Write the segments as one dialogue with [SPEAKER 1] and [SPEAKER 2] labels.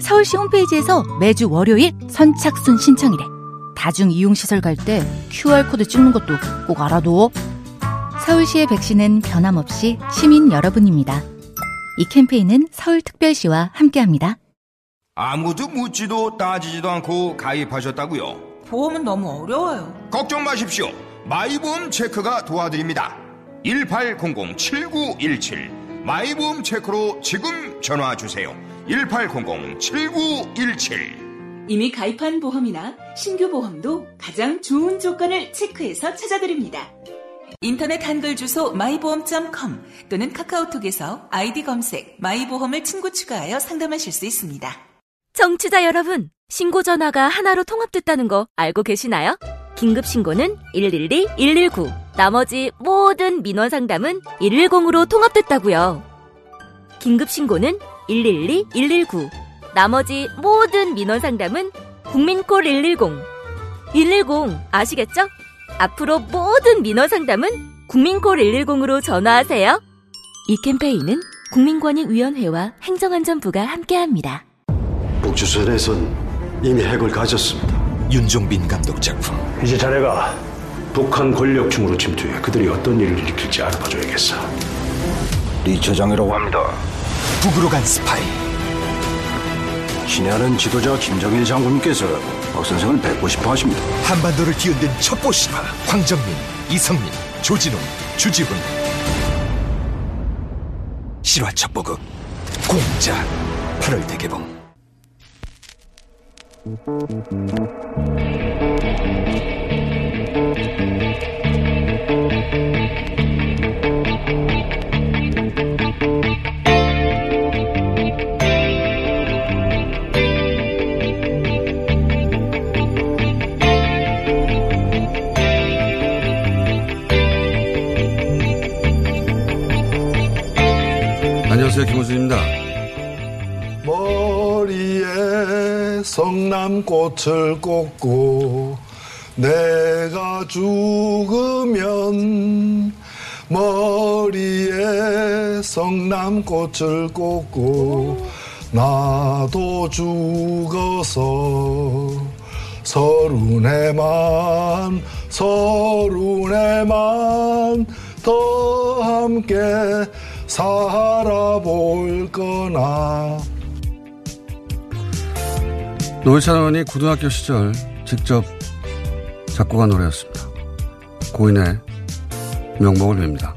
[SPEAKER 1] 서울시 홈페이지에서 매주 월요일 선착순 신청이래. 다중 이용시설 갈 때 QR코드 찍는 것도 꼭 알아둬. 서울시의 백신은 변함없이 시민 여러분입니다. 이 캠페인은 서울특별시와 함께합니다.
[SPEAKER 2] 아무도 묻지도 따지지도 않고 가입하셨다고요?
[SPEAKER 3] 보험은 너무 어려워요.
[SPEAKER 2] 걱정 마십시오. 마이보험 체크가 도와드립니다. 1800-7917 마이보험 체크로 지금 전화 주세요. 1800-7917
[SPEAKER 4] 이미 가입한 보험이나 신규 보험도 가장 좋은 조건을 체크해서 찾아드립니다. 인터넷 한글 주소 마이보험.com 또는 카카오톡에서 아이디 검색 마이보험을 친구 추가하여 상담하실 수 있습니다.
[SPEAKER 5] 청취자 여러분, 신고 전화가 하나로 통합됐다는 거 알고 계시나요? 긴급 신고는 112, 119. 나머지 모든 민원 상담은 110으로 통합됐다고요. 긴급 신고는 112, 119. 나머지 모든 민원 상담은 국민콜 110. 110 아시겠죠? 앞으로 모든 민원 상담은 국민콜 110으로 전화하세요. 이 캠페인은 국민권익위원회와 행정안전부가 함께합니다.
[SPEAKER 6] 북주선에선 이미 핵을 가졌습니다.
[SPEAKER 7] 윤종빈 감독 작품
[SPEAKER 6] 이제 자네가 북한 권력층으로 침투해 그들이 어떤 일을 일으킬지 알아봐줘야겠어. 리 처장이라고 합니다.
[SPEAKER 7] 북으로 간 스파이.
[SPEAKER 6] 친애하는 지도자 김정일 장군께서 박 선생을 뵙고 싶어 하십니다.
[SPEAKER 7] 한반도를 뒤흔든 첩보 신화 황정민 이성민 조진웅 주지훈. 실화 첩보극 공짜 8월 대개봉
[SPEAKER 8] 안녕하세요 김호준입니다.
[SPEAKER 9] 머리에 성남꽃을 꽂고 내가 죽으면 머리에 성남꽃을 꽂고 나도 죽어서 서른에만 서른에만 더 함께 살아볼 거나
[SPEAKER 8] 노회찬 의원이 고등학교 시절 직접 작곡한 노래였습니다. 고인의 명복을 빕니다.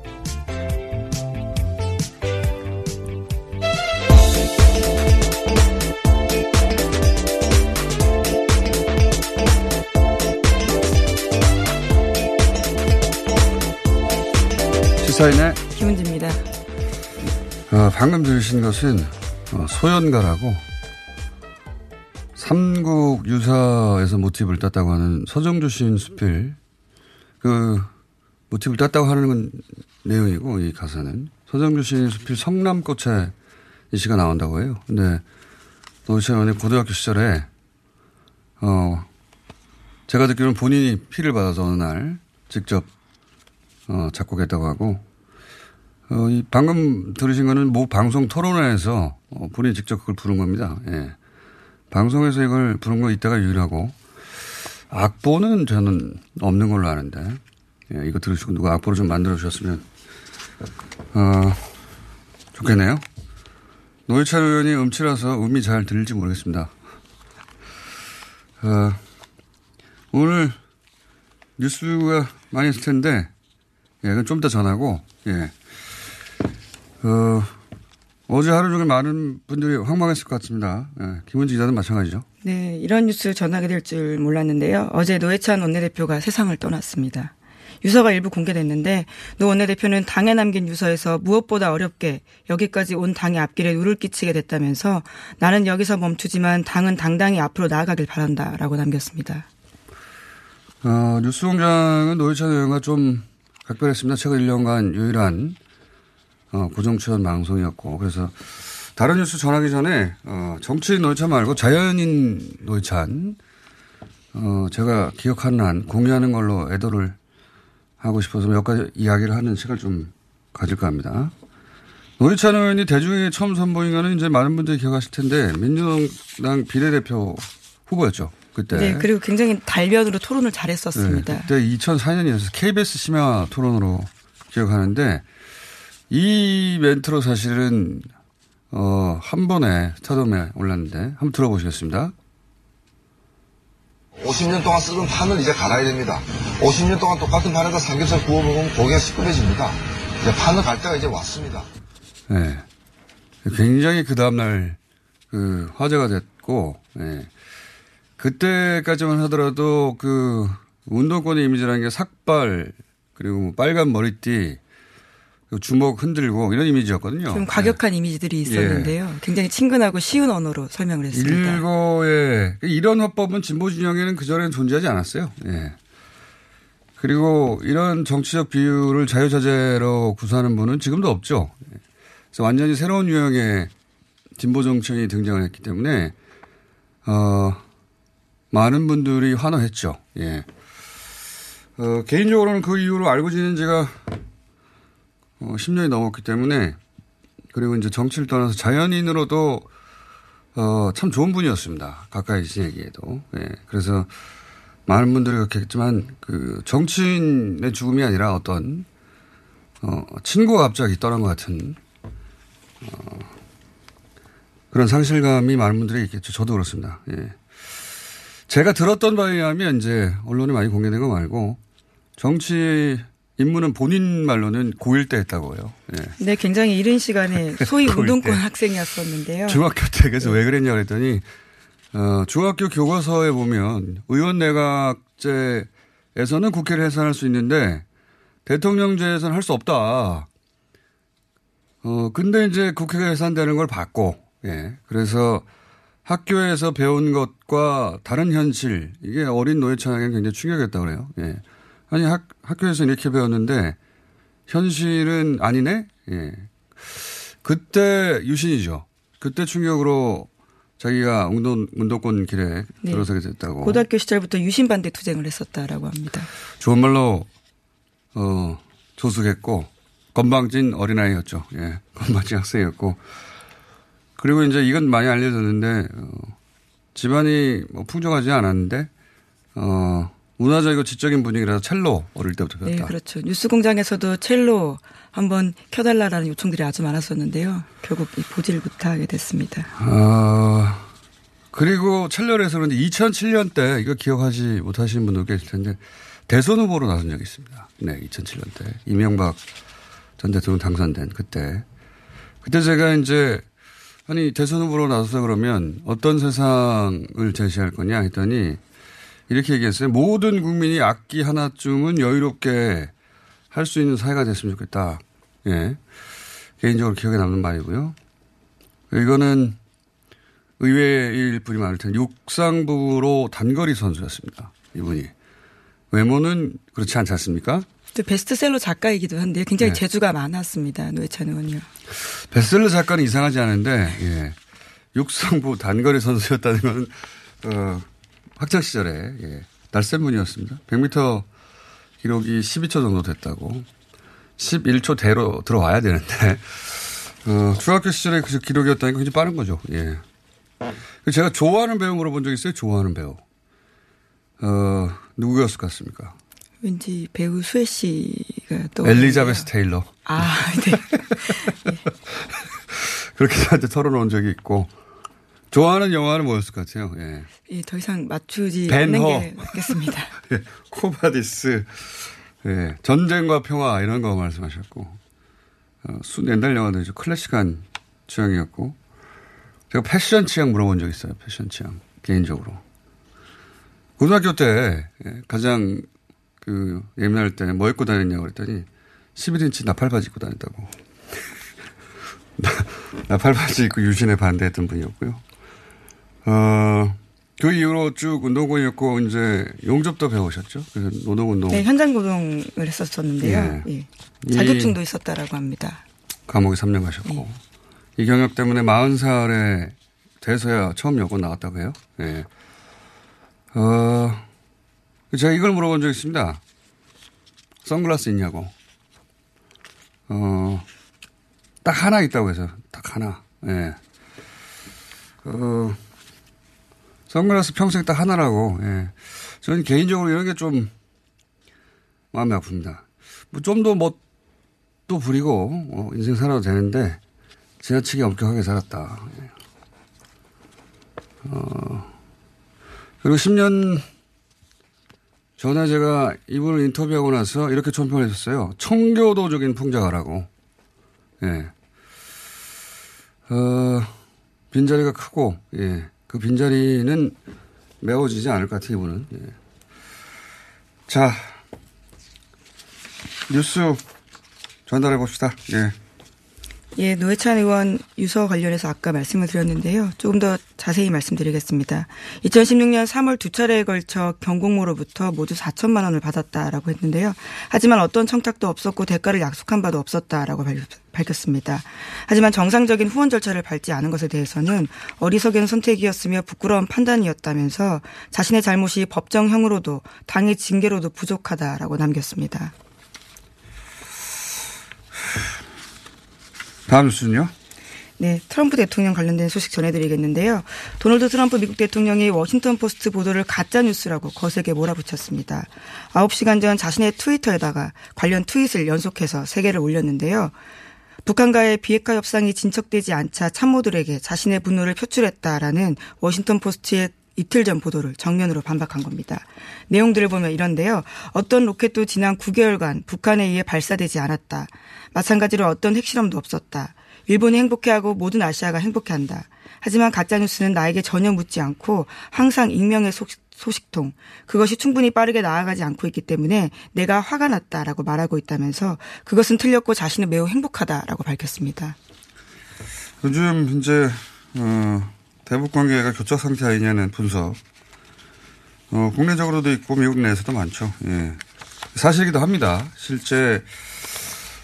[SPEAKER 8] 시사인의. 어, 방금 들으신 것은 어, 소연가라고 삼국 유사에서 모티브를 땄다고 하는 서정주 시인 수필 그 모티브를 땄다고 하는 건 내용이고 이 가사는 서정주 시인 수필 성남꽃에 이 시가 나온다고 해요. 근데 노희찬 의원이 고등학교 시절에 어 제가 듣기로는 본인이 피를 받아서 어느 날 직접 어 작곡했다고 하고 어, 이 방금 들으신 거는 모 방송 토론회에서 어, 본인이 직접 그걸 부른 겁니다. 예. 방송에서 이걸 부른 거 이때가 유일하고 악보는 저는 없는 걸로 아는데 예, 이거 들으시고 누가 악보를 좀 만들어 주셨으면 어, 좋겠네요. 노회찬 의원이 음치라서 음이 잘 들릴지 모르겠습니다. 어, 오늘 뉴스가 많이 있을 텐데 예, 그건 좀 이따 전하고 예. 어, 어제 하루 종일 많은 분들이 황망했을 것 같습니다. 예, 김은지 기자는 마찬가지죠.
[SPEAKER 3] 네, 이런 뉴스 전하게 될 줄 몰랐는데요. 어제 노회찬 원내대표가 세상을 떠났습니다. 유서가 일부 공개됐는데 노 원내대표는 당에 남긴 유서에서 무엇보다 어렵게 여기까지 온 당의 앞길에 누를 끼치게 됐다면서 나는 여기서 멈추지만 당은 당당히 앞으로 나아가길 바란다라고 남겼습니다.
[SPEAKER 8] 어, 뉴스공장은 노회찬 의원과 좀 각별했습니다. 최근 1년간 유일한 어, 고정 출연 방송이었고 그래서 다른 뉴스 전하기 전에 어, 정치인 노회찬 말고 자연인 노회찬 어, 제가 기억하는 한 공유하는 걸로 애도를 하고 싶어서 몇 가지 이야기를 하는 시간을 좀 가질까 합니다. 노회찬 의원이 대중에게 처음 선보인 거는 이제 많은 분들이 기억하실 텐데 민주당 비례대표 후보였죠. 그때.
[SPEAKER 3] 네, 그리고 굉장히 달변으로 토론을 잘했었습니다.
[SPEAKER 8] 네, 그때 2004년이어서 KBS 심야 토론으로 기억하는데 이 멘트로 사실은 어, 한 번에 스타덤에 올랐는데 한번 들어보시겠습니다.
[SPEAKER 10] 50년 동안 쓰던 판을 이제 갈아야 됩니다. 50년 동안 똑같은 판에다 삼겹살 구워 먹으면 고기가 시큼해집니다. 이제 판을 갈 때가 이제 왔습니다.
[SPEAKER 8] 네. 굉장히 그 다음날 그 화제가 됐고, 네. 그때까지만 하더라도 그 운동권의 이미지라는 게 삭발, 그리고 뭐 빨간 머리띠, 주먹 흔들고 이런 이미지였거든요.
[SPEAKER 3] 좀 과격한 네. 이미지들이 있었는데요. 예. 굉장히 친근하고 쉬운 언어로 설명을 했습니다.
[SPEAKER 8] 일거에 이런 화법은 진보 진영에는 그전에는 존재하지 않았어요. 예. 그리고 이런 정치적 비유를 자유자재로 구사하는 분은 지금도 없죠. 그래서 완전히 새로운 유형의 진보 정치인이 등장을 했기 때문에 어, 많은 분들이 환호했죠. 예. 어, 개인적으로는 그 이후로 알고 지낸 지가 어, 10년이 넘었기 때문에 그리고 이제 정치를 떠나서 자연인으로도 어, 참 좋은 분이었습니다. 가까이 지내기에도. 예. 그래서 많은 분들이 그렇게 했지만 그 정치인의 죽음이 아니라 어떤 어, 친구가 갑자기 떠난 것 같은 어, 그런 상실감이 많은 분들이 있겠죠. 저도 그렇습니다. 예. 제가 들었던 바에 의하면 이제 언론에 많이 공개된 거 말고 정치 임무는 본인 말로는 고1 때 했다고요. 예.
[SPEAKER 3] 네, 굉장히 이른 시간에 소위 운동권 학생이었었는데요.
[SPEAKER 8] 중학교 때 그래서 네. 왜 그랬냐 그랬더니 어, 중학교 교과서에 보면 의원 내각제에서는 국회를 해산할 수 있는데 대통령제에서는 할 수 없다. 어, 근데 이제 국회가 해산되는 걸 봤고, 예. 그래서 학교에서 배운 것과 다른 현실, 이게 어린 노예찬에게는 굉장히 충격이었다 그래요. 예. 아니 학, 학교에서 이렇게 배웠는데 현실은 아니네. 예. 그때 유신이죠. 그때 충격으로 자기가 운동, 운동권 길에 네. 들어서게 됐다고.
[SPEAKER 3] 고등학교 시절부터 유신 반대 투쟁을 했었다라고 합니다.
[SPEAKER 8] 좋은 말로 어, 조숙했고 건방진 어린아이였죠. 예. 건방진 학생이었고. 그리고 이제 이건 많이 알려졌는데 어, 집안이 뭐 풍족하지 않았는데 어, 문화적이고 지적인 분위기라서 첼로 어릴 때부터 배웠다.
[SPEAKER 3] 네, 그렇죠. 뉴스 공장에서도 첼로 한번 켜달라라는 요청들이 아주 많았었는데요. 결국 보지를 못하게 됐습니다.
[SPEAKER 8] 아, 그리고 첼로를 해서 그런데 2007년 때 이거 기억하지 못하시는 분도 계실 텐데 대선 후보로 나선 적이 있습니다. 네, 2007년 때. 이명박 전 대통령 당선된 그때. 그때 제가 이제 아니 대선 후보로 나서서 그러면 어떤 세상을 제시할 거냐 했더니 이렇게 얘기했어요. 모든 국민이 악기 하나쯤은 여유롭게 할 수 있는 사회가 됐으면 좋겠다. 예. 개인적으로 기억에 남는 말이고요. 이거는 의외일 분이 많을 텐데 육상부로 단거리 선수였습니다. 이분이. 외모는 그렇지 않지 않습니까?
[SPEAKER 3] 베스트셀러 작가이기도 한데 굉장히 네. 재주가 많았습니다. 노회찬 의원이요.
[SPEAKER 8] 베스트셀러 작가는 이상하지 않은데 예. 육상부 단거리 선수였다는 건 어, 학창 시절에 예, 날쌘 분이었습니다. 100m 기록이 12초 정도 됐다고. 11초 대로 들어와야 되는데 어, 중학교 시절에 그 기록이었다니까 굉장히 빠른 거죠. 예. 제가 좋아하는 배우 물어본 적 있어요. 좋아하는 배우. 어, 누구였을 것 같습니까?
[SPEAKER 3] 왠지 배우 수혜 씨가 또.
[SPEAKER 8] 엘리자베스 테일러.
[SPEAKER 3] 아, 네. 네.
[SPEAKER 8] 그렇게 저한테 털어놓은 적이 있고. 좋아하는 영화는 뭐였을 것 같아요? 예.
[SPEAKER 3] 예, 더 이상 맞추지 않는 게 맞겠습니다.
[SPEAKER 8] 예, 쿼바디스, 예, 전쟁과 평화 이런 거 말씀하셨고, 어, 수 옛날 영화들이죠. 클래식한 취향이었고, 제가 패션 취향 물어본 적 있어요. 패션 취향 개인적으로. 고등학교 때 예, 가장 그 예민할 때 뭐 입고 다녔냐고 그랬더니 11인치 나팔바지 입고 다녔다고. 나팔바지 입고 유신에 반대했던 분이었고요. 어, 그 이후로 쭉 운동권이었고 이제 용접도 배우셨죠. 그래서 노동운동.
[SPEAKER 3] 네, 현장 노동을 했었었는데요.
[SPEAKER 8] 예.
[SPEAKER 3] 예. 자격증도 있었다라고 합니다.
[SPEAKER 8] 감옥에 3년 가셨고 이 경력 때문에 40살에 돼서야 처음 여권 나왔다고 해요. 예. 어, 제가 이걸 물어본 적 있습니다. 선글라스 있냐고. 어, 딱 하나 있다고 해서 딱 하나. 예. 어, 선글라스 평생 딱 하나라고. 예. 저는 개인적으로 이런 게 좀 마음이 아픕니다. 뭐 좀 더 멋도 부리고 어, 인생 살아도 되는데 지나치게 엄격하게 살았다. 예. 어, 그리고 10년 전에 제가 이분을 인터뷰하고 나서 이렇게 총평을 했었어요. 청교도적인 풍자가라고. 예. 어, 빈자리가 크고, 예. 그 빈자리는 메워지지 않을 것 같아요, 이분은. 예. 자, 뉴스 전달해 봅시다. 예.
[SPEAKER 3] 예, 노회찬 의원 유서 관련해서 아까 말씀을 드렸는데요. 조금 더 자세히 말씀드리겠습니다. 2016년 3월 두 차례에 걸쳐 경공모로부터 모두 4천만 원을 받았다라고 했는데요. 하지만 어떤 청탁도 없었고 대가를 약속한 바도 없었다라고 밝혔습니다. 하지만 정상적인 후원 절차를 밟지 않은 것에 대해서는 어리석은 선택이었으며 부끄러운 판단이었다면서 자신의 잘못이 법정형으로도 당의 징계로도 부족하다라고 남겼습니다.
[SPEAKER 8] 다음 뉴스는요?
[SPEAKER 3] 네, 트럼프 대통령 관련된 소식 전해드리겠는데요. 도널드 트럼프 미국 대통령이 워싱턴 포스트 보도를 가짜 뉴스라고 거세게 몰아붙였습니다. 9시간 전 자신의 트위터에다가 관련 트윗을 연속해서 3개를 올렸는데요. 북한과의 비핵화 협상이 진척되지 않자 참모들에게 자신의 분노를 표출했다라는 워싱턴 포스트의 이틀 전 보도를 정면으로 반박한 겁니다. 내용들을 보면 이런데요. 어떤 로켓도 지난 9개월간 북한에 의해 발사되지 않았다. 마찬가지로 어떤 핵실험도 없었다. 일본이 행복해하고 모든 아시아가 행복해한다. 하지만 가짜뉴스는 나에게 전혀 묻지 않고 항상 익명의 소식, 통 그것이 충분히 빠르게 나아가지 않고 있기 때문에 내가 화가 났다라고 말하고 있다면서 그것은 틀렸고 자신은 매우 행복하다라고 밝혔습니다.
[SPEAKER 8] 요즘 이제 어, 대북 관계가 교착 상태 아니냐는 분석. 어, 국내적으로도 있고 미국 내에서도 많죠. 예. 사실이기도 합니다. 실제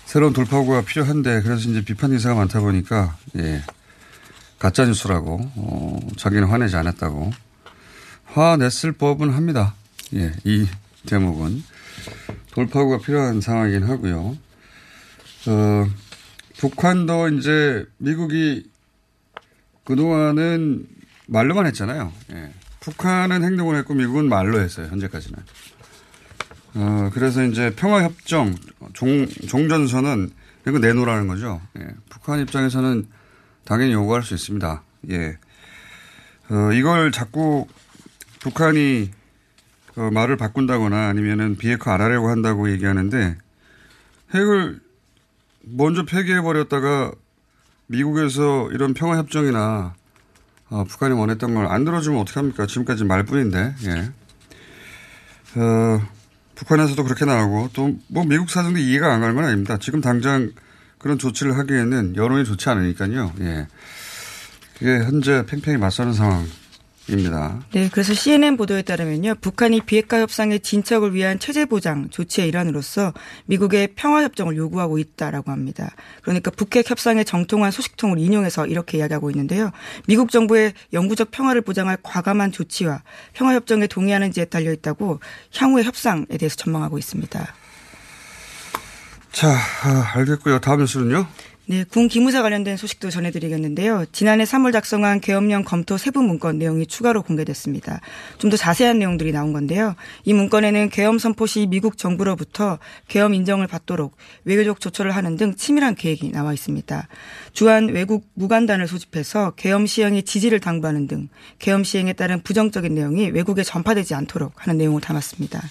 [SPEAKER 8] 새로운 돌파구가 필요한데 그래서 이제 비판 기사가 많다 보니까 예. 가짜 뉴스라고 어, 자기는 화내지 않았다고 화냈을 법은 합니다. 예, 이 대목은 돌파구가 필요한 상황이긴 하고요. 어, 북한도 이제 미국이 그동안은 말로만 했잖아요. 예. 북한은 행동을 했고 미국은 말로 했어요. 현재까지는. 어, 그래서 이제 평화협정, 종, 종전선은 이거 내놓으라는 거죠. 예. 북한 입장에서는 당연히 요구할 수 있습니다. 예. 어, 이걸 자꾸 북한이 어, 말을 바꾼다거나 아니면은 비핵화 안 하려고 한다고 얘기하는데 핵을 먼저 폐기해버렸다가 미국에서 이런 평화협정이나 어, 북한이 원했던 걸 안 들어주면 어떡합니까? 지금까지 말뿐인데, 예. 어, 북한에서도 그렇게 나오고 또 뭐 미국 사정도 이해가 안 가는 건 아닙니다. 지금 당장 그런 조치를 하기에는 여론이 좋지 않으니까요. 예. 그게 현재 팽팽히 맞서는 상황. 입니다.
[SPEAKER 3] 네, 그래서 CNN 보도에 따르면요, 북한이 비핵화 협상의 진척을 위한 체제 보장 조치의 일환으로서 미국의 평화 협정을 요구하고 있다라고 합니다. 그러니까 북핵 협상의 정통한 소식통을 인용해서 이렇게 이야기하고 있는데요. 미국 정부의 영구적 평화를 보장할 과감한 조치와 평화 협정에 동의하는지에 달려 있다고 향후의 협상에 대해서 전망하고 있습니다.
[SPEAKER 8] 자, 아, 알겠고요. 다음 뉴스는요?
[SPEAKER 3] 네, 군 기무사 관련된 소식도 전해드리겠는데요. 지난해 3월 작성한 계엄령 검토 세부 문건 내용이 추가로 공개됐습니다. 좀 더 자세한 내용들이 나온 건데요. 이 문건에는 계엄 선포 시 미국 정부로부터 계엄 인정을 받도록 외교적 조처를 하는 등 치밀한 계획이 나와 있습니다. 주한 외국 무관단을 소집해서 계엄 시행에 지지를 당부하는 등 계엄 시행에 따른 부정적인 내용이 외국에 전파되지 않도록 하는 내용을 담았습니다.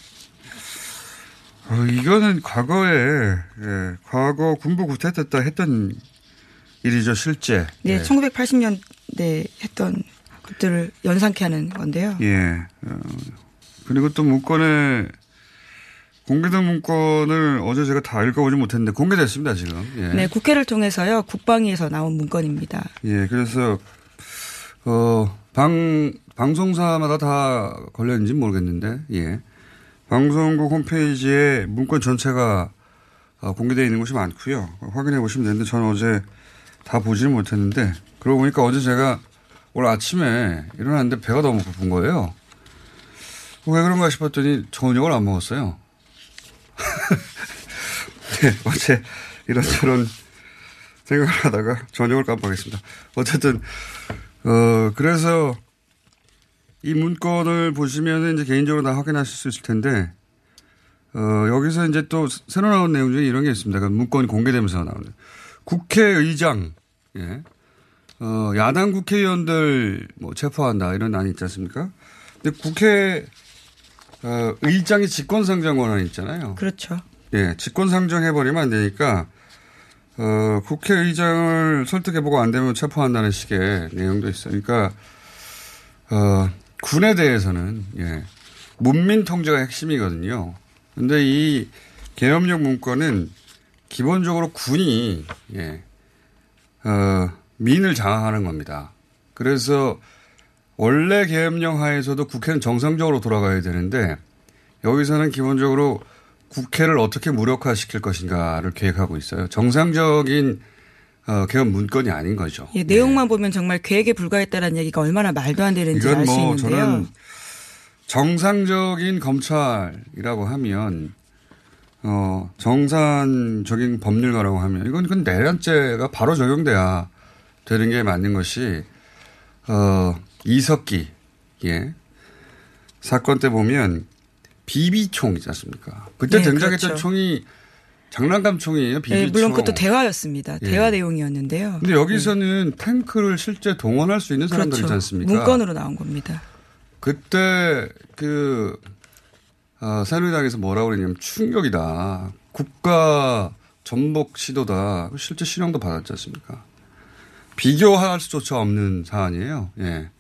[SPEAKER 8] 어, 이거는 과거에 예, 과거 군부 구태됐다 했던 일이죠 실제.
[SPEAKER 3] 네, 예. 1980년대 했던 것들을 연상케 하는 건데요.
[SPEAKER 8] 예. 어, 그리고 또 문건에 공개된 문건을 어제 제가 다 읽어보지 못했는데 공개됐습니다, 지금. 예.
[SPEAKER 3] 네, 국회를 통해서요. 국방위에서 나온 문건입니다.
[SPEAKER 8] 예, 그래서, 어, 방, 방송사마다 다 걸렸는지 모르겠는데, 예. 방송국 홈페이지에 문건 전체가 어, 공개되어 있는 곳이 많고요. 확인해 보시면 되는데 저는 어제 다 보지는 못했는데 그러고 보니까 어제 제가 오늘 아침에 일어났는데 배가 너무 고픈 거예요. 왜 그런가 싶었더니 저녁을 안 먹었어요. 네, 어제 이런저런 생각을 하다가 저녁을 깜빡했습니다. 어쨌든, 어, 그래서 이 문건을 보시면은 이제 개인적으로 다 확인하실 수 있을 텐데, 어, 여기서 이제 또 새로 나온 내용 중에 이런 게 있습니다. 그 문건이 공개되면서 나오는. 국회의장, 예. 어, 야당 국회의원들 뭐 체포한다 이런 안이 있지 않습니까? 근데 국회, 어, 의장이 직권상정 권한이 있잖아요.
[SPEAKER 3] 그렇죠.
[SPEAKER 8] 예, 직권상정 해버리면 안 되니까, 어, 국회의장을 설득해보고 안 되면 체포한다는 식의 내용도 있어요. 그러니까, 어, 군에 대해서는, 예, 문민 통제가 핵심이거든요. 근데 이 계엄령 문건은 기본적으로 군이, 예, 어, 민을 장악하는 겁니다. 그래서 원래 계엄령 하에서도 국회는 정상적으로 돌아가야 되는데 여기서는 기본적으로 국회를 어떻게 무력화시킬 것인가를 계획하고 있어요. 정상적인 어, 개헌 문건이 아닌 거죠.
[SPEAKER 3] 예, 내용만 보면 정말 계획에 불과했다는 얘기가 얼마나 말도 안 되는지
[SPEAKER 8] 이건
[SPEAKER 3] 알수
[SPEAKER 8] 뭐
[SPEAKER 3] 있는데요.
[SPEAKER 8] 저는 정상적인 검찰이라고 하면 어, 정상적인 법률가라고 하면 이건 그 내란죄가 바로 적용돼야 되는 게 맞는 것이 어, 이석기 예 사건 때 보면 비비총 있지 않습니까? 그때
[SPEAKER 3] 네,
[SPEAKER 8] 등장했던
[SPEAKER 3] 그렇죠.
[SPEAKER 8] 총이 장난감 총이에요. 비비총.
[SPEAKER 3] 예, 물론 그것도 대화였습니다.
[SPEAKER 8] 예.
[SPEAKER 3] 대화 내용이었는데요.
[SPEAKER 8] 근데 여기서는 탱크를 실제 동원할 수 있는 사람들
[SPEAKER 3] 그렇죠.
[SPEAKER 8] 않습니까?
[SPEAKER 3] 문건으로 나온 겁니다.
[SPEAKER 8] 그때 그 어, 새누리당에서 뭐라고 그랬냐면 충격이다. 국가 전복 시도다. 실제 실형도 받았지 않습니까? 비교할 수조차 없는 사안이에요. 예.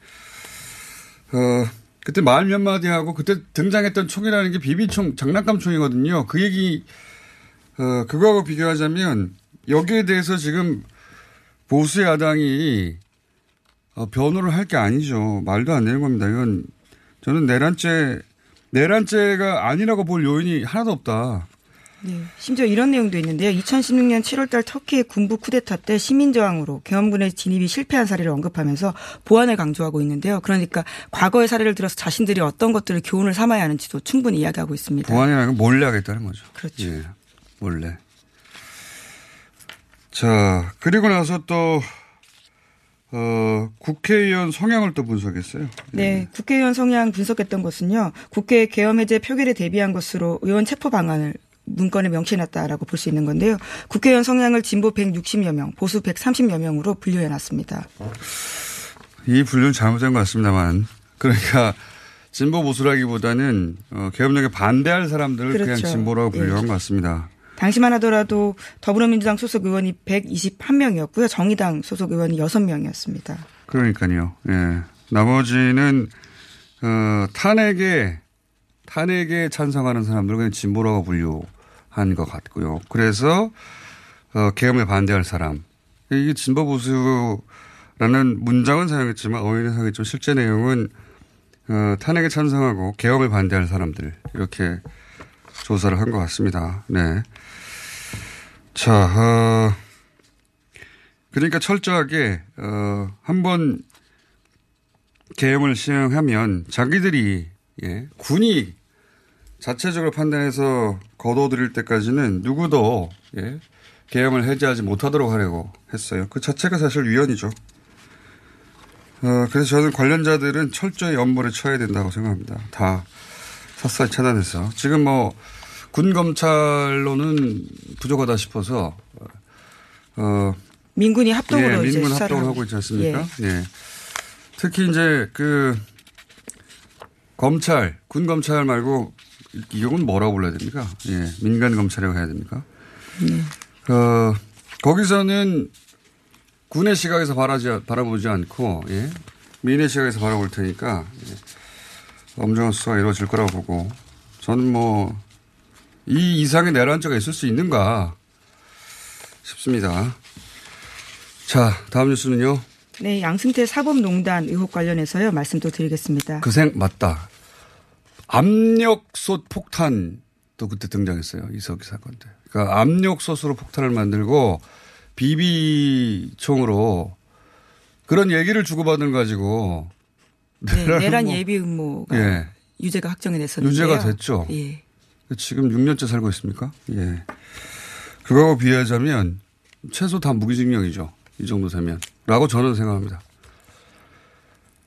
[SPEAKER 8] 어, 그때 말몇 마디 하고 그때 등장했던 총이라는 게 비비총, 장난감 총이거든요. 그 얘기, 어, 그거하고 비교하자면 여기에 대해서 지금 보수 야당이 어, 변호를 할 게 아니죠. 말도 안 되는 겁니다. 이건 저는 내란죄, 내란죄가 아니라고 볼 요인이 하나도 없다.
[SPEAKER 3] 네. 심지어 이런 내용도 있는데요. 2016년 7월달 터키의 군부 쿠데타 때 시민저항으로 계엄군의 진입이 실패한 사례를 언급하면서 보안을 강조하고 있는데요. 그러니까 과거의 사례를 들어서 자신들이 어떤 것들을 교훈을 삼아야 하는지도 충분히 이야기하고 있습니다.
[SPEAKER 8] 보안이라는 건 몰래 하겠다는 거죠.
[SPEAKER 3] 그렇죠.
[SPEAKER 8] 예, 몰래. 자, 그리고 나서 또, 어, 국회의원 성향을 또 분석했어요.
[SPEAKER 3] 네, 국회의원 성향 분석했던 것은요. 국회 계엄 해제 표결에 대비한 것으로 의원 체포 방안을 문건에 명시해놨다라고 볼 수 있는 건데요. 국회의원 성향을 진보 160여 명, 보수 130여 명으로 분류해놨습니다.
[SPEAKER 8] 이 분류는 잘못된 것 같습니다만. 그러니까, 진보 보수라기보다는, 어, 계엄령에 반대할 사람들을 그냥
[SPEAKER 3] 그렇죠.
[SPEAKER 8] 진보라고 분류한
[SPEAKER 3] 예.
[SPEAKER 8] 것 같습니다.
[SPEAKER 3] 당시만 하더라도 더불어민주당 소속 의원이 121명이었고요. 정의당 소속 의원이 6명이었습니다.
[SPEAKER 8] 그러니까요. 예. 나머지는 어, 탄핵에 탄핵에 찬성하는 사람들은 그냥 진보라고 분류한 것 같고요. 그래서 어, 계엄에 반대할 사람 이게 진보 보수라는 문장은 사용했지만 어휘는 사용했지만 실제 내용은 어, 탄핵에 찬성하고 계엄에 반대할 사람들 이렇게 조사를 한 것 같습니다. 네. 자, 어, 그러니까 철저하게 어, 한번 계엄을 시행하면 자기들이 예, 군이 자체적으로 판단해서 거둬들일 때까지는 누구도 예, 계엄을 해제하지 못하도록 하려고 했어요. 그 자체가 사실 위헌이죠. 어, 그래서 저는 관련자들은 철저히 엄벌에 처해야 된다고 생각합니다. 다 샅샅이 차단해서 지금 뭐 군 검찰로는 부족하다 싶어서 어,
[SPEAKER 3] 민군이 합동으로
[SPEAKER 8] 예, 민군 합동을 하고 있지 않습니까?
[SPEAKER 3] 예.
[SPEAKER 8] 예. 특히 이제 그 검찰, 군 검찰 말고 이건 뭐라고 불러야 됩니까? 예, 민간 검찰이라고 해야 됩니까?
[SPEAKER 3] 네.
[SPEAKER 8] 어, 거기서는 군의 시각에서 바라지, 바라보지 않고, 예, 민의 시각에서 바라볼 테니까, 예, 엄정한 수사가 이루어질 거라고 보고, 저는 뭐, 이 이상의 내란죄가 있을 수 있는가 싶습니다. 자, 다음 뉴스는요.
[SPEAKER 3] 네, 양승태 사법농단 의혹 관련해서요 말씀 또 드리겠습니다.
[SPEAKER 8] 그 생 맞다. 압력솥 폭탄도 그때 등장했어요. 이석기 사건 때. 그러니까 압력솥으로 폭탄을 만들고 비비총으로 그런 얘기를 주고받은 가지고
[SPEAKER 3] 네, 내란
[SPEAKER 8] 뭐-
[SPEAKER 3] 예비 음모가
[SPEAKER 8] 예.
[SPEAKER 3] 유죄가 확정이 됐었는데요.
[SPEAKER 8] 유죄가 됐죠.
[SPEAKER 3] 예.
[SPEAKER 8] 지금 6년째 살고 있습니까? 예. 그거하고 비하자면 최소 다 무기징역이죠. 이 정도 되면. 라고 저는 생각합니다.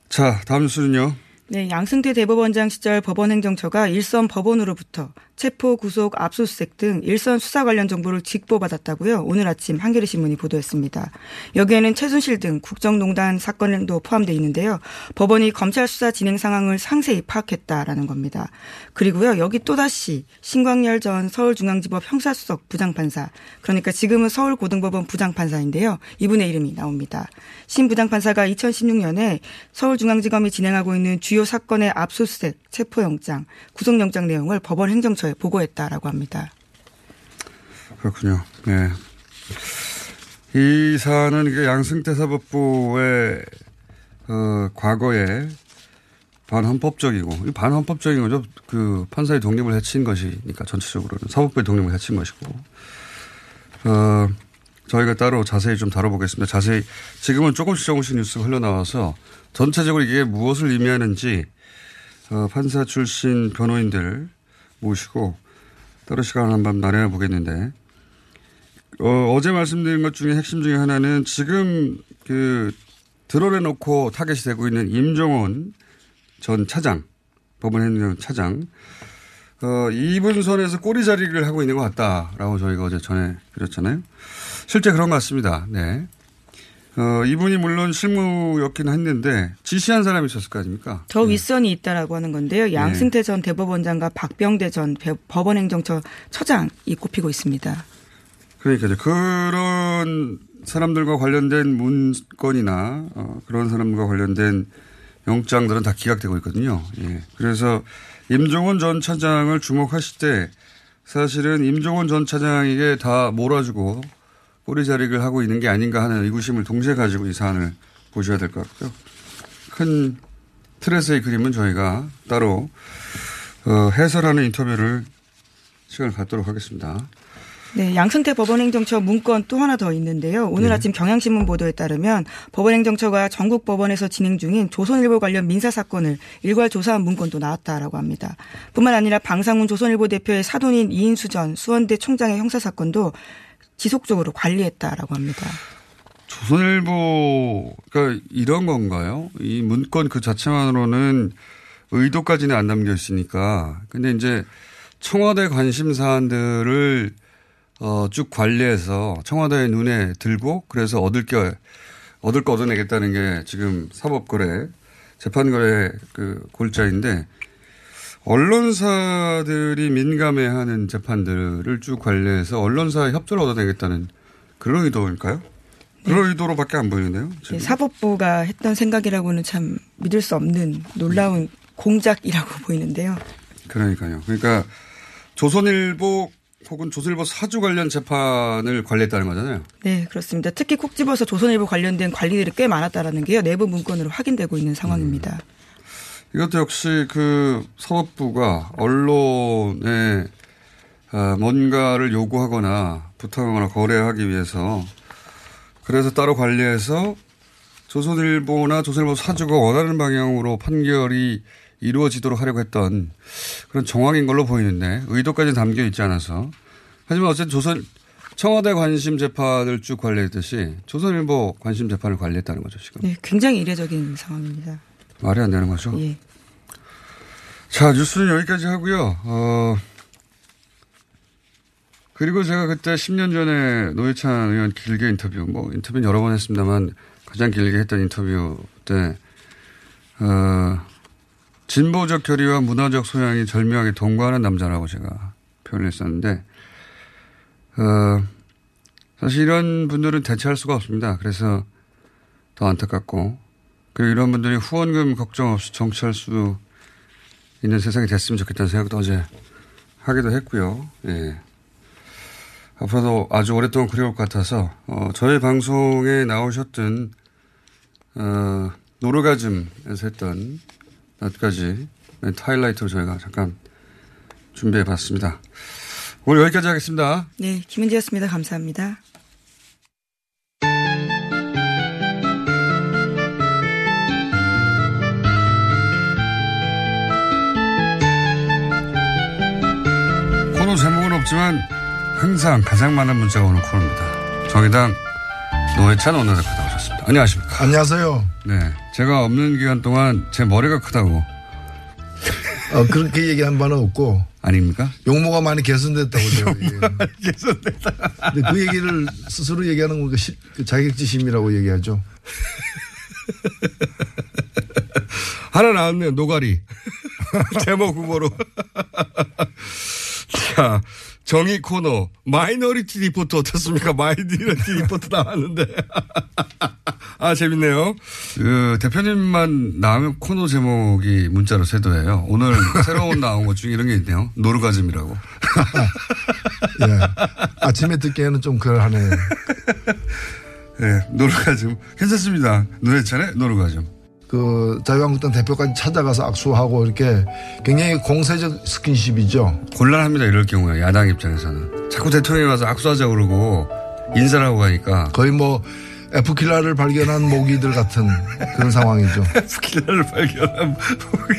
[SPEAKER 8] 자, 다음 뉴스는요.
[SPEAKER 3] 네, 양승태 대법원장 시절 법원행정처가 일선 법원으로부터 체포, 구속, 압수수색 등 일선 수사 관련 정보를 직보받았다고요. 오늘 아침 한겨레 신문이 보도했습니다. 여기에는 최순실 등 국정농단 사건도 포함되어 있는데요. 법원이 검찰 수사 진행 상황을 상세히 파악했다라는 겁니다. 그리고요, 여기 또다시 신광열 전 서울중앙지법 형사수석 부장판사, 그러니까 지금은 서울고등법원 부장판사인데요. 이분의 이름이 나옵니다. 신 부장판사가 2016년에 서울중앙지검이 진행하고 있는 주요 사건의 압수수색, 체포영장, 구속영장 내용을 법원 행정처에 보고했다라고 합니다.
[SPEAKER 8] 그렇군요. 네. 이 사안은 이게 양승태 사법부의 어, 과거에 반헌법적이고 이 반헌법적인 거죠. 그 판사의 독립을 해친 것이니까 전체적으로는 사법부의 독립을 해친 것이고 어, 저희가 따로 자세히 좀 다뤄보겠습니다. 자세히 지금은 조금씩 조금씩 뉴스가 흘러나와서 전체적으로 이게 무엇을 의미하는지 어, 판사 출신 변호인들 모시고 따로 시간을 한번 마련해 보겠는데 어, 어제 말씀드린 것 중에 핵심 중에 하나는 지금 그 드러내 놓고 타겟이 되고 있는 임종원 전 차장, 법원 행정 차장, 어, 이분 선에서 꼬리 자리를 하고 있는 것 같다라고 저희가 어제 전해 드렸잖아요. 실제 그런 것 같습니다. 네. 어, 이분이 물론 실무였긴 했는데 지시한 사람이 있었을 거 아닙니까?
[SPEAKER 3] 저 윗선이 있다라고 하는 건데요. 양승태 전 대법원장과 박병대 전 배- 법원행정처 처장이 꼽히고 있습니다.
[SPEAKER 8] 그러니까요. 그런 사람들과 관련된 문건이나 어, 그런 사람과 관련된 영장들은 다 기각되고 있거든요. 예. 그래서 임종원 전 차장을 주목하실 때 사실은 임종원 전 차장에게 다 몰아주고 꼬리자리를 하고 있는 게 아닌가 하는 의구심을 동시에 가지고 이 사안을 보셔야 될 것 같고요. 큰 틀에서의 그림은 저희가 따로 어, 해설하는 인터뷰를 시간을 갖도록 하겠습니다.
[SPEAKER 3] 네, 양승태 법원행정처 문건 또 하나 더 있는데요. 오늘
[SPEAKER 8] 네.
[SPEAKER 3] 아침 경향신문 보도에 따르면 법원행정처가 전국 법원에서 진행 중인 조선일보 관련 민사 사건을 일괄 조사한 문건도 나왔다라고 합니다. 뿐만 아니라 방상훈 조선일보 대표의 사돈인 이인수 전 수원대 총장의 형사 사건도 지속적으로 관리했다라고 합니다.
[SPEAKER 8] 조선일보, 그러니까 이런 건가요? 이 문건 그 자체만으로는 의도까지는 안 담겨 있으니까. 근데 이제 청와대 관심 사안들을 어, 쭉 관리해서 청와대의 눈에 들고 그래서 얻을 게, 얻을 거 얻어내겠다는 게 지금 사법거래, 재판거래 그 골자인데 언론사들이 민감해 하는 재판들을 쭉 관리해서 언론사의 협조를 얻어내겠다는 그런 의도일까요? 그런 의도로밖에 안 보이는데요. 지금.
[SPEAKER 3] 네, 사법부가 했던 생각이라고는 참 믿을 수 없는 놀라운 공작이라고 보이는데요.
[SPEAKER 8] 그러니까요. 그러니까 조선일보 혹은 조선일보 사주 관련 재판을 관리했다는 거잖아요.
[SPEAKER 3] 네, 그렇습니다. 특히 콕 집어서 조선일보 관련된 관리들이 꽤 많았다라는 게요. 내부 문건으로 확인되고 있는 상황입니다.
[SPEAKER 8] 이것도 역시 그 사법부가 언론에 아, 뭔가를 요구하거나 부탁하거나 거래하기 위해서 그래서 따로 관리해서 조선일보나 조선일보 사주가 원하는 방향으로 판결이 이루어지도록 하려고 했던 그런 정황인 걸로 보이는데 의도까지 담겨 있지 않아서 하지만 어쨌든 조선 청와대 관심 재판을 쭉 관리했듯이 조선일보 관심 재판을 관리했다는 거죠 지금
[SPEAKER 3] 네, 굉장히 이례적인 상황입니다.
[SPEAKER 8] 말이 안 되는 거죠.
[SPEAKER 3] 예.
[SPEAKER 8] 자, 뉴스는 여기까지 하고요. 어, 그리고 제가 그때 10년 전에 노회찬 의원 길게 인터뷰, 뭐 인터뷰는 여러 번 했습니다만 가장 길게 했던 인터뷰 때, 어, 진보적 결의와 문화적 소양이 절묘하게 동거하는 남자라고 제가 표현을 했었는데, 어, 사실 이런 분들은 대체할 수가 없습니다. 그래서 더 안타깝고, 그리고 이런 분들이 후원금 걱정 없이 정치할 수 있는 세상이 됐으면 좋겠다는 생각도 어제 하기도 했고요. 예. 앞으로도 아주 오랫동안 그리울 것 같아서 어, 저희 방송에 나오셨던 어, 노르가즘에서 했던 몇 가지 멘트 하이라이트로 저희가 잠깐 준비해 봤습니다. 오늘 여기까지 하겠습니다.
[SPEAKER 3] 네, 김은지였습니다. 감사합니다.
[SPEAKER 8] 코너 제목은 없지만 항상 가장 많은 문자가 오는 코너입니다. 정의당 노회찬 원내대표 나오셨습니다. 안녕하십니까.
[SPEAKER 9] 안녕하세요.
[SPEAKER 8] 네. 제가 없는 기간 동안 제 머리가 크다고.
[SPEAKER 9] 어, 그렇게 얘기한 바는 없고.
[SPEAKER 8] 아닙니까?
[SPEAKER 9] 용모가 많이 개선됐다고 제가
[SPEAKER 8] 개선됐다.
[SPEAKER 9] 근데 그 얘기를 스스로 얘기하는 건 그 자격지심이라고 얘기하죠.
[SPEAKER 8] 하나 나왔네요. 노가리. 제목 후보로. 자, 정의 코너 마이너리티 리포트 어떻습니까? 마이너리티 리포트 나왔는데 아 재밌네요. 그 대표님만 나오면 코너 제목이 문자로 세도해요. 오늘 새로운 나온 것 중에 이런 게 있네요. 노르가즘이라고.
[SPEAKER 9] 예. 아침에 듣기에는 좀 그러하네요.
[SPEAKER 8] 네, 노르가즘 괜찮습니다. 노래찬의 노르가즘.
[SPEAKER 9] 그 자유한국당 대표까지 찾아가서 악수하고 이렇게 굉장히 공세적 스킨십이죠.
[SPEAKER 8] 곤란합니다. 이럴 경우에 야당 입장에서는 자꾸 대통령이 와서 악수하자 그러고 인사를 하고 가니까
[SPEAKER 9] 거의 뭐 에프킬라를 발견한 모기들 같은 그런 상황이죠.
[SPEAKER 8] 에프킬라를 발견한
[SPEAKER 9] 모기.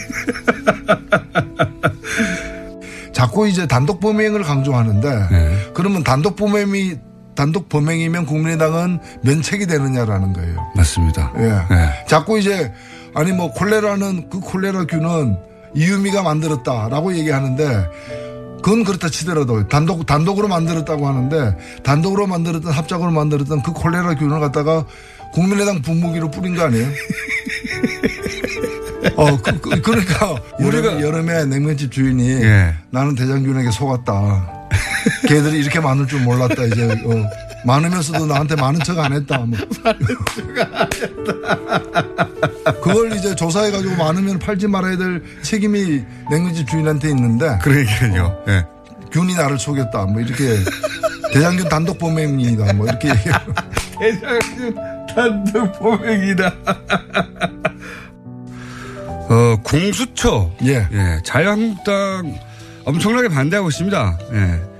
[SPEAKER 9] 자꾸 이제 단독 범행을 강조하는데 네. 그러면 단독 범행이 단독 범행이면 국민의당은 면책이 되느냐라는 거예요.
[SPEAKER 8] 맞습니다.
[SPEAKER 9] 예. 네. 자꾸 이제 아니 뭐 콜레라는 그 콜레라균은 이유미가 만들었다라고 얘기하는데 그건 그렇다 치더라도 단독 단독으로 만들었다고 하는데 단독으로 만들었던 합작으로 만들었던 그 콜레라균을 갖다가 국민의당 분무기로 뿌린 거 아니에요? 어, 그, 그, 러니까 우리가 여름에 냉면집 주인이 예. 나는 대장균에게 속았다. 걔들이 이렇게 많을 줄 몰랐다 이제 어, 많으면서도 나한테 많은 척 안 했다. 뭐.
[SPEAKER 8] 많은 척안 했다.
[SPEAKER 9] 그걸 이제 조사해 가지고 많으면 팔지 말아야 될 책임이 냉면집 주인한테 있는데.
[SPEAKER 8] 그러니까요. 네.
[SPEAKER 9] 균이 나를 속였다. 뭐 이렇게 대장균 단독 범행이다. 뭐 이렇게
[SPEAKER 8] 대장균 단독 범행이다. 어, 공수처.
[SPEAKER 9] 예.
[SPEAKER 8] 예. 자유한국당 엄청나게 반대하고 있습니다. 예.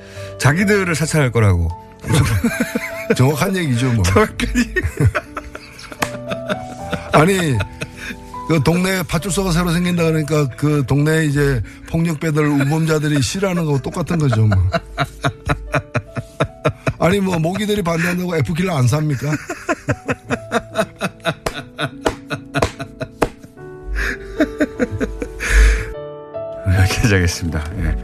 [SPEAKER 8] 자기들을 사찰할 거라고.
[SPEAKER 9] 정확한 얘기죠, 뭐.
[SPEAKER 8] 정확한
[SPEAKER 9] 아니, 그 동네 파출소가 새로 생긴다 그러니까 그 동네 이제 폭력배들, 우범자들이 싫어하는 거고 똑같은 거죠, 뭐. 아니, 뭐, 모기들이 반대한다고 F킬러 안 삽니까?
[SPEAKER 8] 여기까지 하겠습니다. 예.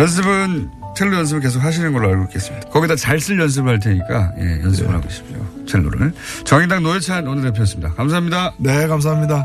[SPEAKER 8] 연습은 첼로 연습을 계속 하시는 걸로 알고 있겠습니다. 거기다 잘 쓸 연습을 할 테니까 예, 연습을 네. 하고 계십시오. 첼로를. 정의당 노회찬 오늘 대표였습니다. 감사합니다.
[SPEAKER 9] 네, 감사합니다.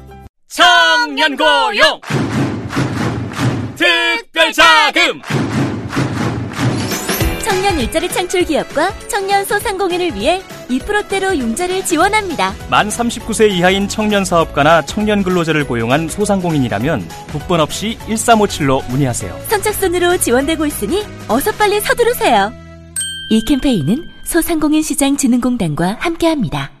[SPEAKER 11] 청년고용 특별자금
[SPEAKER 12] 청년 일자리 창출 기업과 청년 소상공인을 위해 2%대로 융자를 지원합니다.
[SPEAKER 13] 만 39세 이하인 청년 사업가나 청년 근로자를 고용한 소상공인이라면 국번 없이 1357로 문의하세요.
[SPEAKER 12] 선착순으로 지원되고 있으니 어서 빨리 서두르세요. 이 캠페인은 소상공인 시장 진흥공단과 함께합니다.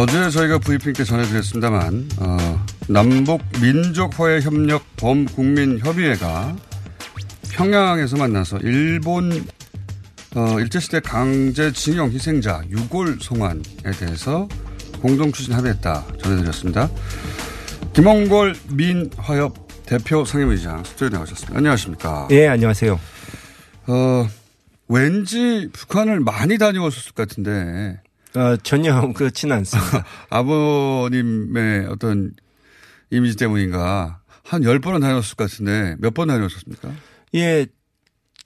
[SPEAKER 8] 어제 저희가 브리핑 때 전해드렸습니다만 어, 남북 민족화해 협력 범국민협의회가 평양에서 만나서 일본 어, 일제시대 강제징용 희생자 유골 송환에 대해서 공동 추진 합의했다 전해드렸습니다. 김홍골 민화협 대표 상임의장 스튜디오에 나오셨습니다. 안녕하십니까?
[SPEAKER 14] 예, 안녕하세요.
[SPEAKER 8] 어, 왠지 북한을 많이 다녀오셨을 것 같은데.
[SPEAKER 14] 어, 전혀 그렇지는 않습니다.
[SPEAKER 8] 아버님의 어떤 이미지 때문인가 한 10번은 다녔을 것 같은데 몇 번 다녀오셨습니까?
[SPEAKER 14] 예.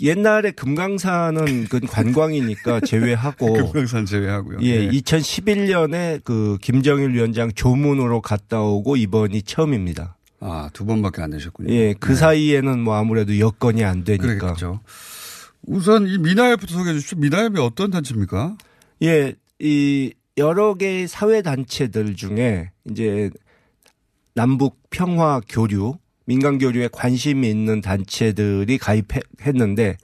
[SPEAKER 14] 옛날에 금강산은 그 관광이니까 제외하고
[SPEAKER 8] 금강산 제외하고요.
[SPEAKER 14] 예,
[SPEAKER 8] 네.
[SPEAKER 14] 2011년에 그 김정일 위원장 조문으로 갔다 오고 이번이 처음입니다.
[SPEAKER 8] 아, 두 번밖에 안 되셨군요.
[SPEAKER 14] 예, 그
[SPEAKER 8] 네.
[SPEAKER 14] 사이에는 뭐 아무래도 여건이 안 되니까.
[SPEAKER 8] 그러겠죠. 우선 이 미나협부터 소개해 주십시오. 미나협이 어떤 단체입니까?
[SPEAKER 14] 예, 이 여러 개의 사회 단체들 중에 이제 남북 평화 교류, 민간 교류에 관심이 있는 단체들이 가입했는데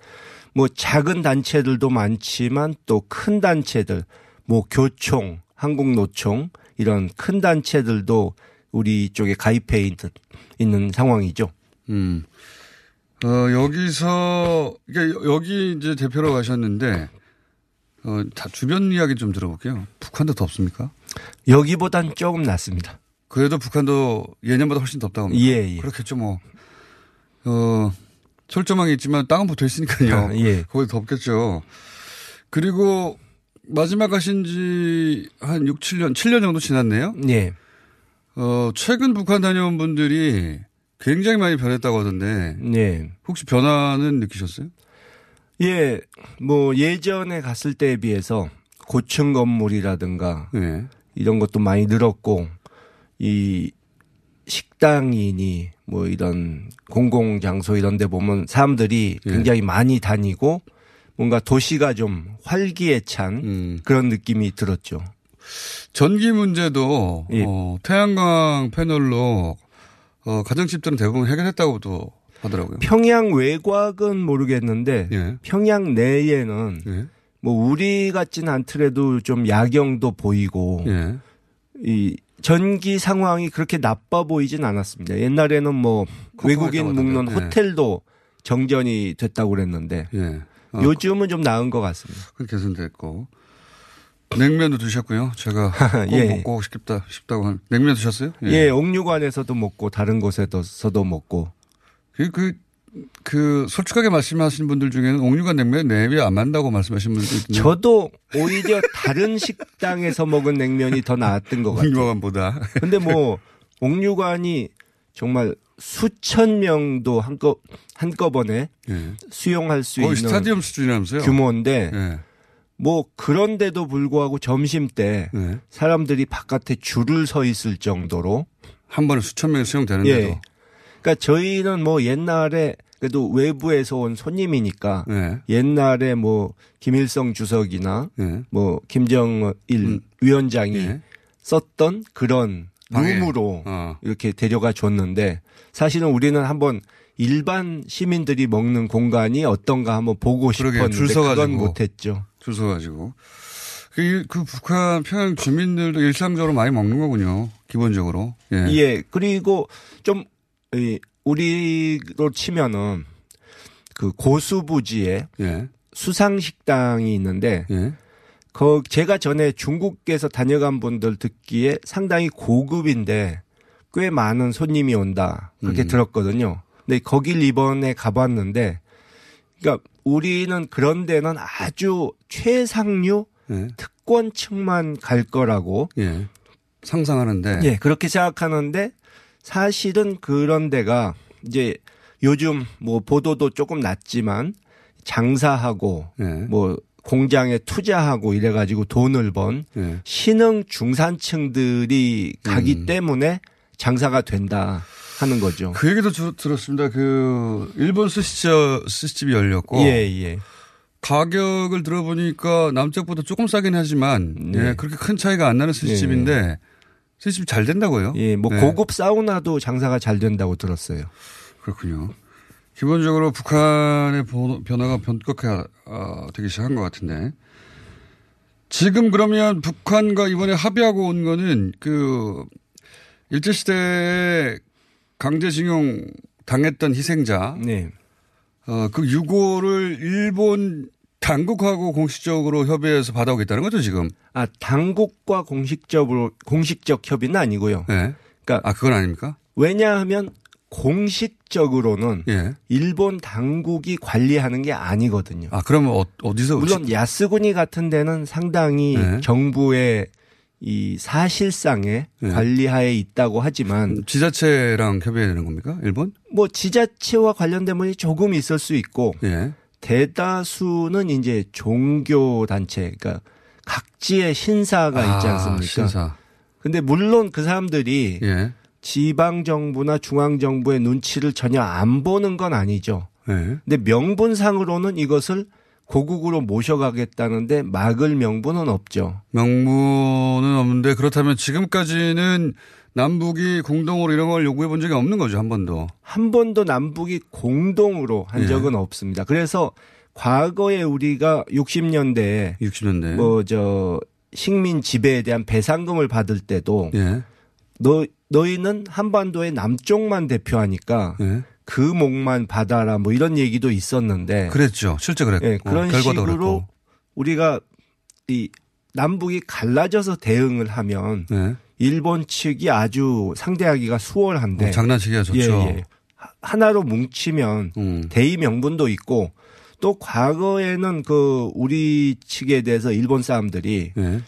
[SPEAKER 14] 뭐 작은 단체들도 많지만 또 큰 단체들, 뭐 교총, 한국노총 이런 큰 단체들도 우리 쪽에 가입해 있는, 상황이죠.
[SPEAKER 8] 음. 어, 여기서, 이게 여기 이제 대표로 가셨는데, 어, 다 주변 이야기 좀 들어볼게요. 북한도 덥습니까?
[SPEAKER 14] 여기보단 조금 낫습니다.
[SPEAKER 8] 그래도 북한도 예년보다 훨씬 덥다고 합니다.
[SPEAKER 14] 예, 예.
[SPEAKER 8] 그렇겠죠, 뭐. 어, 철조망이 있지만 땅은 붙어 있으니까요.
[SPEAKER 14] 아, 예.
[SPEAKER 8] 거기 덥겠죠. 그리고 마지막 가신 지 한 6, 7년, 7년 정도 지났네요.
[SPEAKER 14] 예.
[SPEAKER 8] 어, 최근 북한 다녀온 분들이 굉장히 많이 변했다고 하던데.
[SPEAKER 14] 네.
[SPEAKER 8] 혹시 변화는 느끼셨어요?
[SPEAKER 14] 예, 뭐 예전에 갔을 때에 비해서 고층 건물이라든가
[SPEAKER 8] 네.
[SPEAKER 14] 이런 것도 많이 늘었고 이 식당이니 뭐 이런 공공 장소 이런 데 보면 사람들이
[SPEAKER 8] 예.
[SPEAKER 14] 굉장히 많이 다니고 뭔가 도시가 좀 활기에 찬
[SPEAKER 8] 음.
[SPEAKER 14] 그런 느낌이 들었죠.
[SPEAKER 8] 전기 문제도
[SPEAKER 14] 예.
[SPEAKER 8] 어, 태양광 패널로 어, 가정집들은 대부분 해결했다고도 하더라고요.
[SPEAKER 14] 평양 외곽은 모르겠는데
[SPEAKER 8] 예.
[SPEAKER 14] 평양 내에는
[SPEAKER 8] 예.
[SPEAKER 14] 뭐 우리 같진 않더라도 좀 야경도 보이고
[SPEAKER 8] 예.
[SPEAKER 14] 이 전기 상황이 그렇게 나빠 보이진 않았습니다. 옛날에는 뭐 외국인. 묵는
[SPEAKER 8] 예.
[SPEAKER 14] 호텔도 정전이 됐다고 그랬는데
[SPEAKER 8] 예. 어,
[SPEAKER 14] 요즘은 좀 나은 것 같습니다.
[SPEAKER 8] 그 개선됐고 냉면도 드셨고요. 제가 꼭
[SPEAKER 14] 예.
[SPEAKER 8] 먹고 싶다 싶다고 한 냉면 드셨어요?
[SPEAKER 14] 예, 옥류관에서도 먹고 다른 곳에서도 먹고
[SPEAKER 8] 그, 그, 그, 솔직하게 말씀하시는 분들 중에는 옥류관 냉면 내비 안 맞는다고 말씀하시는 분들도 있던데.
[SPEAKER 14] 저도 오히려 다른 식당에서 먹은 냉면이 더 나았던 것 같아요.
[SPEAKER 8] 옥류관보다.
[SPEAKER 14] 근데 뭐 옥류관이 정말 수천 명도 한꺼 한꺼번에
[SPEAKER 8] 예.
[SPEAKER 14] 수용할 수 있는
[SPEAKER 8] 스타디움 수준이라면서요?
[SPEAKER 14] 규모인데
[SPEAKER 8] 예.
[SPEAKER 14] 뭐 그런데도 불구하고 점심 때
[SPEAKER 8] 예.
[SPEAKER 14] 사람들이 바깥에 줄을 서 있을 정도로
[SPEAKER 8] 한 번에 수천 명이 수용되는데도.
[SPEAKER 14] 예. 그러니까 저희는 뭐 옛날에 그래도 외부에서 온 손님이니까
[SPEAKER 8] 예.
[SPEAKER 14] 옛날에 뭐 김일성 주석이나
[SPEAKER 8] 예.
[SPEAKER 14] 뭐 김정일 위원장이
[SPEAKER 8] 예.
[SPEAKER 14] 썼던 그런. 룸으로
[SPEAKER 8] 어.
[SPEAKER 14] 이렇게 데려가 줬는데 사실은 우리는 한번 일반 시민들이 먹는 공간이 어떤가 한번 보고. 싶었는데
[SPEAKER 8] 줄.
[SPEAKER 14] 그건 못했죠.
[SPEAKER 8] 줄 서가지고. 그, 그 북한 평양 주민들도 일상적으로 많이 먹는 거군요. 기본적으로. 예.
[SPEAKER 14] 예. 그리고 좀 이, 우리로 치면은 그 고수부지에
[SPEAKER 8] 예.
[SPEAKER 14] 수상 식당이 있는데
[SPEAKER 8] 예.
[SPEAKER 14] 거 제가 전에 중국에서 다녀간 분들 듣기에 상당히 고급인데 꽤 많은 손님이 온다 그렇게
[SPEAKER 8] 음.
[SPEAKER 14] 들었거든요. 근데 거길 이번에 가봤는데, 그러니까 우리는 그런 데는 아주 최상류
[SPEAKER 8] 예.
[SPEAKER 14] 특권층만 갈 거라고
[SPEAKER 8] 예. 상상하는데.
[SPEAKER 14] 예, 그렇게 생각하는데 사실은 그런 데가 이제 요즘 뭐 보도도 조금 낮지만 장사하고
[SPEAKER 8] 예.
[SPEAKER 14] 뭐 공장에 투자하고 이래가지고 돈을 번
[SPEAKER 8] 예.
[SPEAKER 14] 신흥 중산층들이 가기
[SPEAKER 8] 음.
[SPEAKER 14] 때문에 장사가 된다 하는 거죠.
[SPEAKER 8] 그 얘기도 주- 들었습니다. 그 일본 스시집, 스시집이 열렸고
[SPEAKER 14] 예, 예.
[SPEAKER 8] 가격을 들어보니까 남쪽보다 조금 싸긴 하지만
[SPEAKER 14] 네.
[SPEAKER 8] 예, 그렇게 큰 차이가 안 나는 스시집인데 스 시집 잘 된다고요?
[SPEAKER 14] 예, 뭐
[SPEAKER 8] 네.
[SPEAKER 14] 고급 사우나도 장사가 잘 된다고 들었어요.
[SPEAKER 8] 그렇군요. 기본적으로 북한의 보- 변화가 변곡해 어, 되기 시작한 것 같은데 지금 그러면 북한과 이번에 합의하고 온 거는 그 일제 시대에 강제징용 당했던 희생자
[SPEAKER 14] 네.
[SPEAKER 8] 어, 그 유고를 일본 당국하고 공식적으로 협의해서 받아오겠다는 거죠 지금?
[SPEAKER 14] 아 당국과 공식적으로 공식적 협의는 아니고요.
[SPEAKER 8] 네.
[SPEAKER 14] 그러니까
[SPEAKER 8] 아 그건 아닙니까?
[SPEAKER 14] 왜냐하면 공식적으로는
[SPEAKER 8] 예.
[SPEAKER 14] 일본 당국이 관리하는 게 아니거든요.
[SPEAKER 8] 아 그러면 어, 어디서
[SPEAKER 14] 물론 야스구니 같은 데는 상당히
[SPEAKER 8] 네.
[SPEAKER 14] 정부의 이 사실상의
[SPEAKER 8] 네.
[SPEAKER 14] 관리하에 있다고 하지만
[SPEAKER 8] 지자체랑 협의해야 되는 겁니까? 일본?
[SPEAKER 14] 뭐 지자체와 관련된 분이 조금 있을 수 있고
[SPEAKER 8] 예.
[SPEAKER 14] 대다수는 이제 종교 단체 그러니까 각지의 신사가 있지
[SPEAKER 8] 아,
[SPEAKER 14] 않습니까?
[SPEAKER 8] 신사.
[SPEAKER 14] 근데 물론 그 사람들이
[SPEAKER 8] 예.
[SPEAKER 14] 지방 정부나 중앙 정부의 눈치를 전혀 안 보는 건 아니죠.
[SPEAKER 8] 예.
[SPEAKER 14] 근데 명분상으로는 이것을 고국으로 모셔가겠다는데 막을 명분은 없죠.
[SPEAKER 8] 명분은 없는데 그렇다면 지금까지는 남북이 공동으로 이런 걸 요구해 본 적이 없는 거죠 한 번도.
[SPEAKER 14] 한 번도 남북이 공동으로 한
[SPEAKER 8] 예.
[SPEAKER 14] 적은 없습니다. 그래서 과거에 우리가 60년대에
[SPEAKER 8] 60년대.
[SPEAKER 14] 뭐저 식민 지배에 대한 배상금을 받을 때도
[SPEAKER 8] 예.
[SPEAKER 14] 너 너희는 한반도의 남쪽만 대표하니까
[SPEAKER 8] 예.
[SPEAKER 14] 그 목만 받아라 뭐 이런 얘기도 있었는데
[SPEAKER 8] 그랬죠. 실제 그랬고
[SPEAKER 14] 예, 그런
[SPEAKER 8] 결과도
[SPEAKER 14] 식으로
[SPEAKER 8] 그랬고.
[SPEAKER 14] 우리가 이 남북이 갈라져서 대응을 하면
[SPEAKER 8] 예.
[SPEAKER 14] 일본 측이 아주 상대하기가 수월한데
[SPEAKER 8] 어, 장난치기가 좋죠.
[SPEAKER 14] 예, 예. 하- 하나로 뭉치면
[SPEAKER 8] 음.
[SPEAKER 14] 대의 명분도 있고 또 과거에는 그 우리 측에 대해서 일본 사람들이
[SPEAKER 8] 예.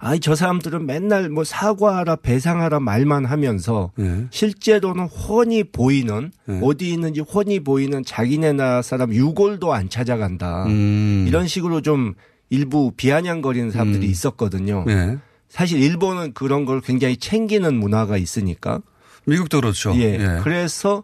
[SPEAKER 14] 아이 저 사람들은 맨날 뭐 사과하라 배상하라 말만 하면서
[SPEAKER 8] 예.
[SPEAKER 14] 실제로는 훤히 보이는
[SPEAKER 8] 예.
[SPEAKER 14] 어디 있는지 훤히 보이는 자기네 나라 사람 유골도 안 찾아간다
[SPEAKER 8] 음.
[SPEAKER 14] 이런 식으로 좀 일부 비아냥거리는 사람들이
[SPEAKER 8] 음.
[SPEAKER 14] 있었거든요.
[SPEAKER 8] 예.
[SPEAKER 14] 사실 일본은 그런 걸 굉장히 챙기는 문화가 있으니까.
[SPEAKER 8] 미국도 그렇죠.
[SPEAKER 14] 예.
[SPEAKER 8] 예.
[SPEAKER 14] 그래서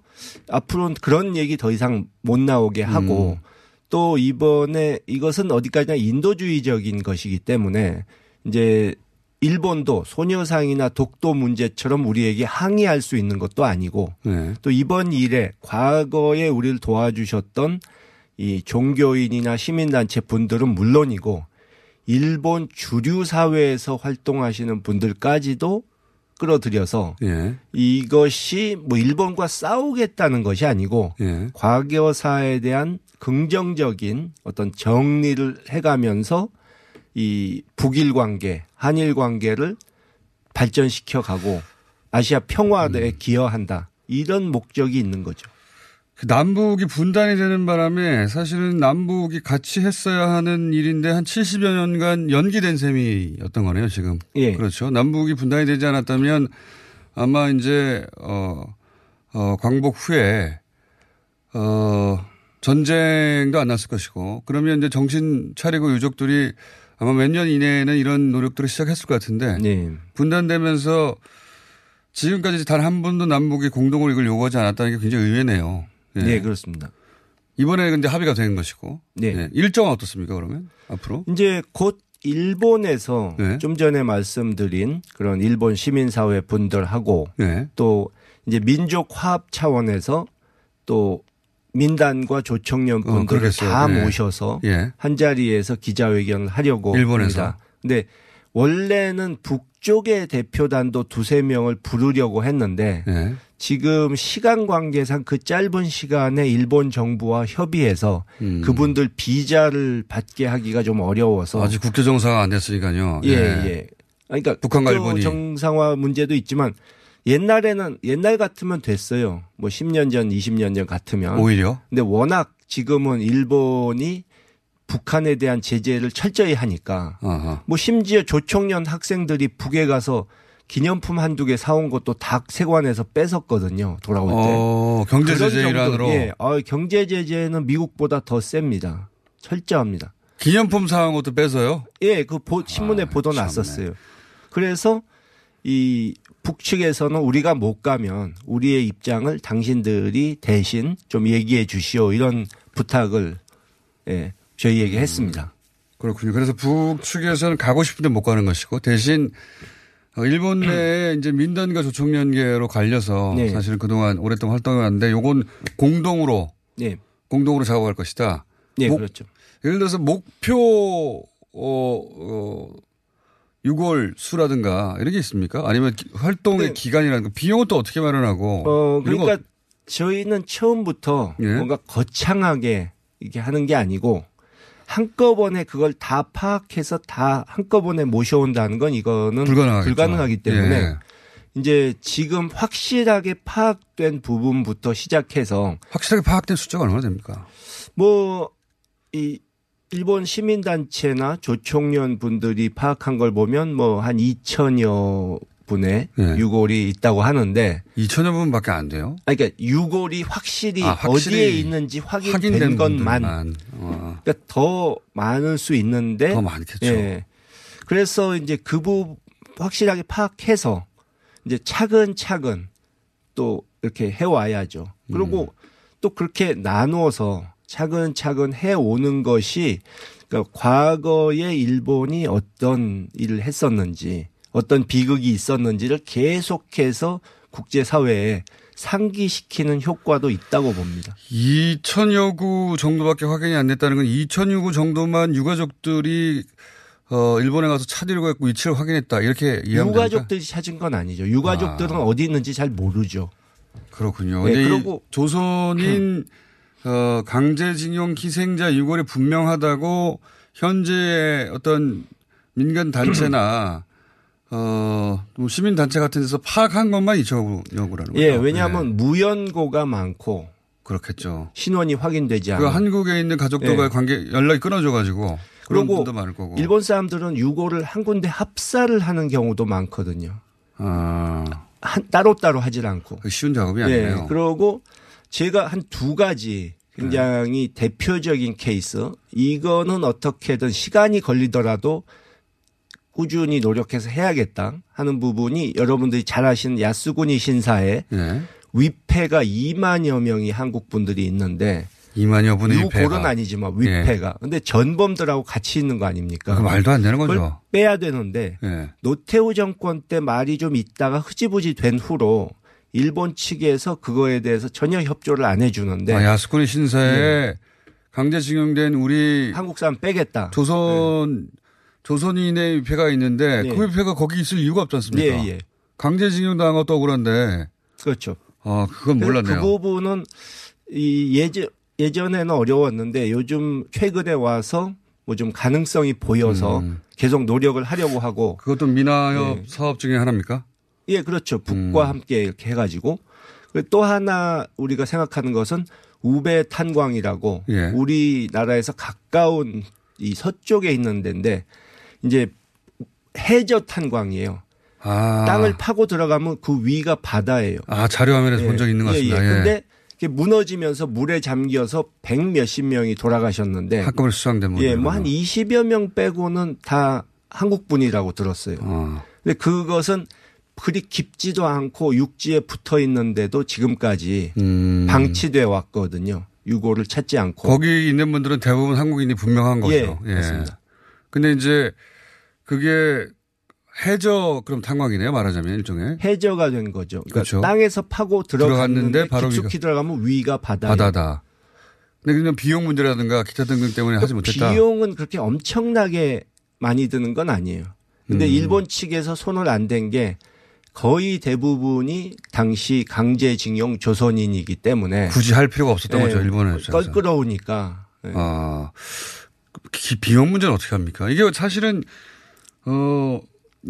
[SPEAKER 14] 앞으로는 그런 얘기 더 이상 못 나오게 하고
[SPEAKER 8] 음.
[SPEAKER 14] 또 이번에 이것은 어디까지나 인도주의적인 것이기 때문에 이제 일본도 소녀상이나 독도 문제처럼 우리에게 항의할 수 있는 것도 아니고
[SPEAKER 8] 예.
[SPEAKER 14] 또 이번 일에 과거에 우리를 도와주셨던 이 종교인이나 시민단체 분들은 물론이고 일본 주류 사회에서 활동하시는 분들까지도 끌어들여서
[SPEAKER 8] 예.
[SPEAKER 14] 이것이 뭐 일본과 싸우겠다는 것이 아니고
[SPEAKER 8] 예.
[SPEAKER 14] 과거사에 대한 긍정적인 어떤 정리를 해가면서 이 북일 관계, 한일 관계를 발전시켜 가고 아시아 평화에 기여한다. 이런 목적이 있는 거죠.
[SPEAKER 8] 그 남북이 분단이 되는 바람에 사실은 남북이 같이 했어야 하는 일인데 한 70여 년간 연기된 셈이었던 거네요, 지금.
[SPEAKER 14] 예.
[SPEAKER 8] 그렇죠. 남북이 분단이 되지 않았다면 아마 이제, 어, 어, 광복 후에, 어, 전쟁도 안 났을 것이고 그러면 이제 정신 차리고 유족들이 아마 몇 년 이내에는 이런 노력들을 시작했을 것 같은데
[SPEAKER 14] 네.
[SPEAKER 8] 분단되면서 지금까지 단 한 번도 남북이 공동으로 이걸 요구하지 않았다는 게 굉장히 의외네요. 예.
[SPEAKER 14] 네, 그렇습니다.
[SPEAKER 8] 이번에 근데 합의가 된 것이고.
[SPEAKER 14] 네.
[SPEAKER 8] 예. 일정은 어떻습니까, 그러면? 앞으로?
[SPEAKER 14] 이제 곧 일본에서
[SPEAKER 8] 네.
[SPEAKER 14] 좀 전에 말씀드린 그런 일본 시민사회 분들하고
[SPEAKER 8] 네.
[SPEAKER 14] 또 이제 민족 화합 차원에서 또 민단과 조청년
[SPEAKER 8] 어.
[SPEAKER 14] 다
[SPEAKER 8] 예.
[SPEAKER 14] 모셔서
[SPEAKER 8] 예.
[SPEAKER 14] 한 자리에서 기자회견을 하려고
[SPEAKER 8] 일본에서.
[SPEAKER 14] 합니다. 근데 원래는 북쪽의 대표단도 두세 명을 부르려고 했는데
[SPEAKER 8] 네.
[SPEAKER 14] 지금 시간 관계상 그 짧은 시간에 일본 정부와 협의해서 그분들 비자를 받게 하기가 좀 어려워서
[SPEAKER 8] 음. 아직 국제 정상화 안 됐으니까요.
[SPEAKER 14] 예, 예. 그러니까
[SPEAKER 8] 북한과 일본이.
[SPEAKER 14] 정상화 문제도 있지만 옛날에는 옛날 같으면 됐어요. 뭐 10년 전, 20년 전 같으면.
[SPEAKER 8] 오히려?
[SPEAKER 14] 근데 워낙 지금은 일본이 북한에 대한 제재를 철저히 하니까
[SPEAKER 8] 아하.
[SPEAKER 14] 뭐 심지어 조총련 학생들이 북에 가서 기념품 한두 개 사온 것도 다 세관에서 뺏었거든요. 돌아올 때.
[SPEAKER 8] 어, 경제 제재 일환으로
[SPEAKER 14] 예. 어, 경제 제재는 미국보다 더 셉니다. 철저합니다.
[SPEAKER 8] 기념품 사온 것도 뺏어요?
[SPEAKER 14] 예, 그 보- 신문에 보도 났었어요. 그래서 이 북측에서는 우리가 못 가면 우리의 입장을 당신들이 대신 좀 얘기해 주시오 이런 부탁을 예, 저희에게 했습니다.
[SPEAKER 8] 그렇군요. 그래서 북측에서는 가고 싶은데 못 가는 것이고 대신 어, 일본 내에 이제 민단과 조총련계로 갈려서
[SPEAKER 14] 네.
[SPEAKER 8] 사실은 그동안 오랫동안 활동해 왔는데 요건 공동으로
[SPEAKER 14] 네.
[SPEAKER 8] 공동으로 작업할 것이다.
[SPEAKER 14] 네,
[SPEAKER 8] 목-
[SPEAKER 14] 그렇죠.
[SPEAKER 8] 예를 들어서 목표 어, 어 6월 수라든가 이런 게 있습니까? 아니면 기- 활동의 기간이라든가 비용은 또 어떻게 마련하고?
[SPEAKER 14] 네. 어, 그러니까 저희는 처음부터
[SPEAKER 8] 예.
[SPEAKER 14] 뭔가 거창하게 이게 하는 게 아니고 한꺼번에 그걸 다 파악해서 다 한꺼번에 모셔온다는 건 이거는
[SPEAKER 8] 불가능하겠죠.
[SPEAKER 14] 불가능하기 때문에
[SPEAKER 8] 예.
[SPEAKER 14] 이제 지금 확실하게 파악된 부분부터 시작해서
[SPEAKER 8] 확실하게 파악된 숫자가 얼마나 됩니까?
[SPEAKER 14] 뭐 이 일본 시민단체나 조총련 분들이 파악한 걸 보면 뭐 한 2천여 분의
[SPEAKER 8] 네.
[SPEAKER 14] 유골이 있다고 하는데
[SPEAKER 8] 2천여 분밖에 안 돼요?
[SPEAKER 14] 아니, 그러니까 유골이 확실히,
[SPEAKER 8] 아, 확실히
[SPEAKER 14] 어디에 있는지 확인된 것만.
[SPEAKER 8] 어.
[SPEAKER 14] 그러니까 더 많을 수 있는데
[SPEAKER 8] 더 많겠죠.
[SPEAKER 14] 예. 그래서 이제 그 부 확실하게 파악해서 이제 차근차근 또 이렇게 해와야죠. 그리고
[SPEAKER 8] 음.
[SPEAKER 14] 또 그렇게 나누어서 차근차근 해오는 것이 그러니까 과거에 일본이 어떤 일을 했었는지 어떤 비극이 있었는지를 계속해서 국제사회에 상기시키는 효과도 있다고 봅니다.
[SPEAKER 8] 2천여 구 정도밖에 확인이 안 됐다는 건 2천여 구 정도만 유가족들이 어, 일본에 가서 찾으려고 했고 위치를 확인했다. 이렇게 이해하면 됩니까?
[SPEAKER 14] 유가족들이 찾은 건 아니죠. 유가족들은 어디 있는지 잘 모르죠.
[SPEAKER 8] 그렇군요.
[SPEAKER 14] 네, 그러고-
[SPEAKER 8] 조선인 어, 강제징용 희생자 유골이 분명하다고 현재의 어떤 민간 단체나 어, 뭐 시민 단체 같은 데서 파악한 것만 2천여 구라는 거죠.
[SPEAKER 14] 예, 왜냐하면 무연고가 많고
[SPEAKER 8] 그렇겠죠.
[SPEAKER 14] 신원이 확인되지
[SPEAKER 8] 그
[SPEAKER 14] 않아.
[SPEAKER 8] 한국에 있는 가족들과의
[SPEAKER 14] 예.
[SPEAKER 8] 관계 연락이 끊어져 가지고 그런
[SPEAKER 14] 그리고
[SPEAKER 8] 분도 많을 거고.
[SPEAKER 14] 일본 사람들은 유고를 한 군데 합사를 하는 경우도 많거든요.
[SPEAKER 8] 아,
[SPEAKER 14] 한 따로따로 하질 않고.
[SPEAKER 8] 쉬운 작업이
[SPEAKER 14] 예.
[SPEAKER 8] 아니네요.
[SPEAKER 14] 그러고 제가 한 두 가지 굉장히
[SPEAKER 8] 네.
[SPEAKER 14] 대표적인 케이스. 이거는 어떻게든 시간이 걸리더라도 꾸준히 노력해서 해야겠다 하는 부분이 여러분들이 잘 아시는 야스구니 신사에
[SPEAKER 8] 예.
[SPEAKER 14] 위패가 2만여 명이 한국 분들이 있는데
[SPEAKER 8] 2만여 분의 위패가.
[SPEAKER 14] 아니지만 위패가. 근데 전범들하고 같이 있는 거 아닙니까?
[SPEAKER 8] 그 말도 안 되는 거죠.
[SPEAKER 14] 빼야 되는데
[SPEAKER 8] 예.
[SPEAKER 14] 노태우 정권 때 말이 좀 있다가 흐지부지 된 후로 일본 측에서 그거에 대해서 전혀 협조를 안 해주는데
[SPEAKER 8] 아, 야스쿠니 신사에 강제징용된 우리
[SPEAKER 14] 한국 사람 빼겠다.
[SPEAKER 8] 조선 조선인의 위패가 있는데
[SPEAKER 14] 예.
[SPEAKER 8] 그 위패가 거기 있을 이유가 없지 않습니까?
[SPEAKER 14] 예, 예.
[SPEAKER 8] 강제징용 당한 것도 억울한데.
[SPEAKER 14] 그렇죠.
[SPEAKER 8] 아, 그건 몰랐네요.
[SPEAKER 14] 그 부분은 이 예전 예전에는 어려웠는데 요즘 최근에 와서 뭐 좀 가능성이 보여서
[SPEAKER 8] 음.
[SPEAKER 14] 계속 노력을 하려고 하고
[SPEAKER 8] 그것도 민화협
[SPEAKER 14] 예.
[SPEAKER 8] 사업 중에 하나입니까?
[SPEAKER 14] 예, 그렇죠. 북과
[SPEAKER 8] 음.
[SPEAKER 14] 함께 이렇게 해가지고 그리고 또 하나 우리가 생각하는 것은 우베 탄광이라고
[SPEAKER 8] 예.
[SPEAKER 14] 우리나라에서 가까운 이 서쪽에 있는 데인데 이제 해저 탄광이에요.
[SPEAKER 8] 아.
[SPEAKER 14] 땅을 파고 들어가면 그 위가 바다예요.
[SPEAKER 8] 아, 자료 화면에서 본적 있는 것 같습니다.
[SPEAKER 14] 예,
[SPEAKER 8] 예.
[SPEAKER 14] 예. 근데 이게 무너지면서 물에 잠겨서 백 몇십 명이 돌아가셨는데
[SPEAKER 8] 한꺼번에 수상된 분들.
[SPEAKER 14] 예, 뭐 한 20여 명 빼고는 다 한국 분이라고 들었어요. 근데 그것은 그리 깊지도 않고 육지에 붙어 있는데도 지금까지
[SPEAKER 8] 음.
[SPEAKER 14] 방치돼 왔거든요. 유고를 찾지 않고.
[SPEAKER 8] 거기 있는 분들은 대부분 한국인이 분명한 거죠.
[SPEAKER 14] 예, 맞습니다.
[SPEAKER 8] 근데 이제 그게 해저 그럼 탄광이네요. 말하자면 일종의
[SPEAKER 14] 해저가 된 거죠. 그러니까
[SPEAKER 8] 그렇죠.
[SPEAKER 14] 땅에서 파고
[SPEAKER 8] 들어갔는데
[SPEAKER 14] 들어갔는데
[SPEAKER 8] 바로
[SPEAKER 14] 깊숙이 들어가면 위가 바다.
[SPEAKER 8] 바다다. 근데 그냥 비용 문제라든가 기타 등등 때문에 하지 못했다.
[SPEAKER 14] 비용은 그렇게 엄청나게 많이 드는 건 아니에요. 근데
[SPEAKER 8] 음.
[SPEAKER 14] 일본 측에서 손을 안 댄 게 거의 대부분이 당시 강제징용 조선인이기 때문에
[SPEAKER 8] 굳이 할 필요가 없었던
[SPEAKER 14] 네,
[SPEAKER 8] 거죠, 입장에서.
[SPEAKER 14] 껄끄러우니까. 네.
[SPEAKER 8] 아, 기- 비용 문제는 어떻게 합니까? 이게 사실은, 어,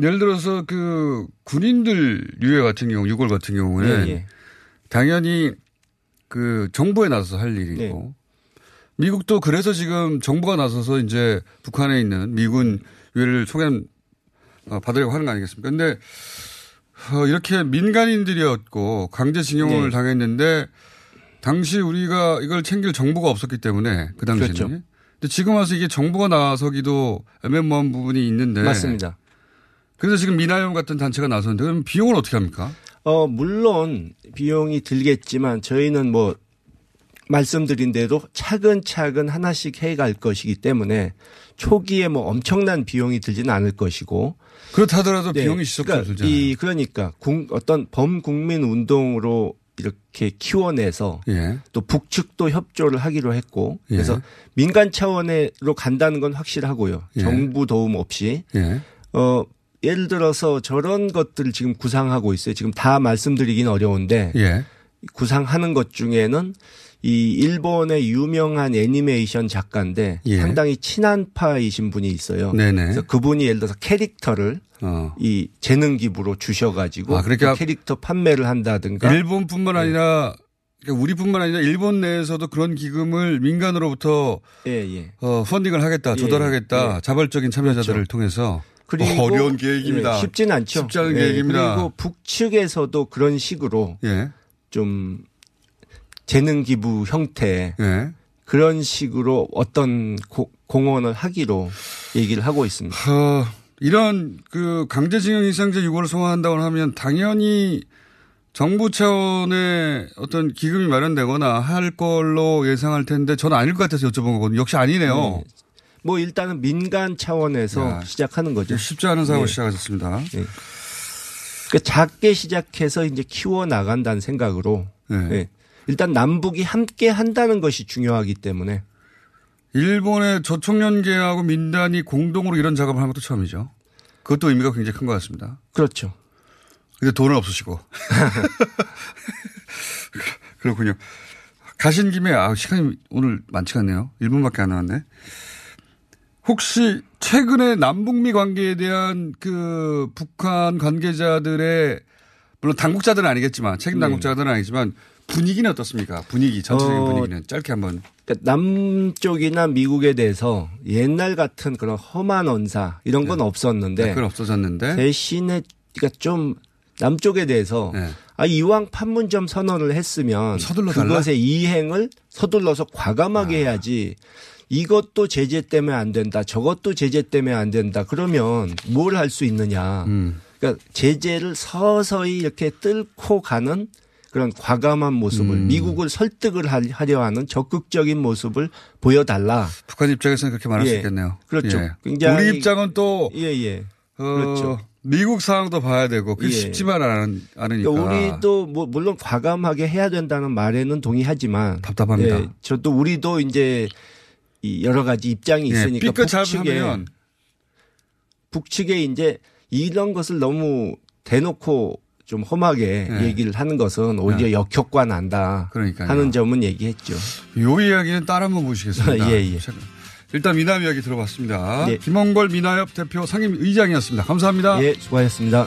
[SPEAKER 8] 예를 들어서 그 군인들 유해 같은 경우, 유골 같은 경우는
[SPEAKER 14] 예, 예.
[SPEAKER 8] 당연히 그 정부에 나서서 할 일이고 미국도 그래서 지금 정부가 나서서 이제 북한에 있는 미군 유해를 소견 어, 받으려고 하는 거 아니겠습니까? 근데 어, 이렇게 민간인들이었고 강제징용을
[SPEAKER 14] 네.
[SPEAKER 8] 당했는데 당시 우리가 이걸 챙길 정부가 없었기 때문에 그 당시에는.
[SPEAKER 14] 그렇죠.
[SPEAKER 8] 근데 지금 와서 이게 정부가 나서기도 애매모호한 부분이 있는데.
[SPEAKER 14] 맞습니다.
[SPEAKER 8] 그래서 지금 미나연 같은 단체가 나섰는데 그럼 비용을 어떻게 합니까?
[SPEAKER 14] 어, 물론 비용이 들겠지만 저희는 뭐 말씀드린 대로 차근차근 하나씩 해갈 것이기 때문에 초기에 뭐 엄청난 비용이 들지는 않을 것이고
[SPEAKER 8] 그렇다더라도
[SPEAKER 14] 네.
[SPEAKER 8] 비용이 지속적으로
[SPEAKER 14] 그러니까
[SPEAKER 8] 들잖아요.
[SPEAKER 14] 이 그러니까 국- 어떤 범국민 운동으로 이렇게 키워내서
[SPEAKER 8] 예.
[SPEAKER 14] 또 북측도 협조를 하기로 했고
[SPEAKER 8] 예.
[SPEAKER 14] 그래서 민간 차원으로 간다는 건 확실하고요.
[SPEAKER 8] 예.
[SPEAKER 14] 정부 도움 없이
[SPEAKER 8] 예.
[SPEAKER 14] 어 예를 들어서 저런 것들을 지금 구상하고 있어요. 지금 다 말씀드리긴 어려운데
[SPEAKER 8] 예.
[SPEAKER 14] 구상하는 것 중에는 이 일본의 유명한 애니메이션 작가인데
[SPEAKER 8] 예.
[SPEAKER 14] 상당히 친한파이신 분이 있어요.
[SPEAKER 8] 네네.
[SPEAKER 14] 그래서 그분이 예를 들어서 캐릭터를
[SPEAKER 8] 어.
[SPEAKER 14] 이 재능 기부로 주셔가지고
[SPEAKER 8] 아, 그러니까
[SPEAKER 14] 그 캐릭터 판매를 한다든가
[SPEAKER 8] 일본뿐만 아니라 그러니까 우리뿐만 아니라 일본 내에서도 그런 기금을 민간으로부터
[SPEAKER 14] 예, 예.
[SPEAKER 8] 어, 펀딩을 하겠다,
[SPEAKER 14] 예,
[SPEAKER 8] 조달하겠다,
[SPEAKER 14] 예.
[SPEAKER 8] 자발적인 참여자들을
[SPEAKER 14] 그렇죠.
[SPEAKER 8] 통해서
[SPEAKER 14] 그리고
[SPEAKER 8] 어려운 계획입니다.
[SPEAKER 14] 예, 쉽진 않죠.
[SPEAKER 8] 쉽지 않은
[SPEAKER 14] 예,
[SPEAKER 8] 계획입니다.
[SPEAKER 14] 그리고 북측에서도 그런 식으로
[SPEAKER 8] 예.
[SPEAKER 14] 좀 재능 기부 형태
[SPEAKER 8] 예.
[SPEAKER 14] 그런 식으로 어떤 고- 공헌을 하기로 얘기를 하고 있습니다.
[SPEAKER 8] 어, 이런 그 강제징용 이상제 유고를 소환한다고 하면 당연히 정부 차원의 어떤 기금이 마련되거나 할 걸로 예상할 텐데 저는 아닐 것 같아서 여쭤본 거거든요. 역시 아니네요.
[SPEAKER 14] 네. 뭐 일단은 민간 차원에서
[SPEAKER 8] 야,
[SPEAKER 14] 시작하는 거죠.
[SPEAKER 8] 쉽지 않은 사고
[SPEAKER 14] 네.
[SPEAKER 8] 시작하셨습니다.
[SPEAKER 14] 네. 그러니까 작게 시작해서 이제 키워 나간다는 생각으로
[SPEAKER 8] 네.
[SPEAKER 14] 네. 일단 남북이 함께 한다는 것이 중요하기 때문에
[SPEAKER 8] 일본의 저총련계하고 민단이 공동으로 이런 작업을 한 것도 처음이죠. 그것도 의미가 굉장히 큰 것 같습니다.
[SPEAKER 14] 그렇죠.
[SPEAKER 8] 근데 돈은 없으시고. 그렇군요. 가신 김에, 아, 시간이 오늘 많지가 않네요. 1분밖에 안 남았네. 혹시 최근에 남북미 관계에 대한 그 북한 관계자들의 물론 당국자들은 아니겠지만 책임
[SPEAKER 14] 네.
[SPEAKER 8] 당국자들은 아니지만 분위기는 어떻습니까? 분위기 전체적인
[SPEAKER 14] 어,
[SPEAKER 8] 분위기는 짧게 한번.
[SPEAKER 14] 그러니까 남쪽이나 미국에 대해서 옛날 같은 그런 험한 언사 이런 건 없었는데
[SPEAKER 8] 그건 없어졌는데.
[SPEAKER 14] 대신에 그러니까 좀 남쪽에 대해서 아 이왕 판문점 선언을 했으면
[SPEAKER 8] 서둘러 달라?
[SPEAKER 14] 그것의 이행을 서둘러서 과감하게 해야지. 이것도 제재 때문에 안 된다 저것도 제재 때문에 안 된다. 그러면 뭘 할 수 있느냐?
[SPEAKER 8] 음.
[SPEAKER 14] 그러니까 제재를 서서히 이렇게 뚫고 가는 그런 과감한 모습을
[SPEAKER 8] 음.
[SPEAKER 14] 미국을 설득을 하- 하려 하는 적극적인 모습을 보여달라.
[SPEAKER 8] 북한 입장에서는 그렇게 말할 수
[SPEAKER 14] 예.
[SPEAKER 8] 있겠네요.
[SPEAKER 14] 그렇죠.
[SPEAKER 8] 예.
[SPEAKER 14] 굉장히
[SPEAKER 8] 우리 입장은 또
[SPEAKER 14] 예, 예.
[SPEAKER 8] 어,
[SPEAKER 14] 그렇죠.
[SPEAKER 8] 미국 상황도 봐야 되고 그게
[SPEAKER 14] 예.
[SPEAKER 8] 쉽지만 않, 않으니까
[SPEAKER 14] 그러니까 우리도 뭐 물론 과감하게 해야 된다는 말에는 동의하지만
[SPEAKER 8] 답답합니다.
[SPEAKER 14] 예, 저도 우리도 이제 이 여러 가지 입장이
[SPEAKER 8] 예,
[SPEAKER 14] 있으니까
[SPEAKER 8] 삐끗
[SPEAKER 14] 북측에 북측에 이제 이런 것을 너무 대놓고 좀 험하게
[SPEAKER 8] 예.
[SPEAKER 14] 얘기를 하는 것은 오히려
[SPEAKER 8] 예.
[SPEAKER 14] 역효과 난다
[SPEAKER 8] 그러니까요.
[SPEAKER 14] 하는 점은 얘기했죠.
[SPEAKER 8] 요 이야기는 따라 한번 보시겠습니다.
[SPEAKER 14] 예, 예.
[SPEAKER 8] 일단 미남 이야기 들어봤습니다.
[SPEAKER 14] 예.
[SPEAKER 8] 김원걸 미나협 대표 상임 의장이었습니다. 감사합니다.
[SPEAKER 14] 예, 수고하셨습니다.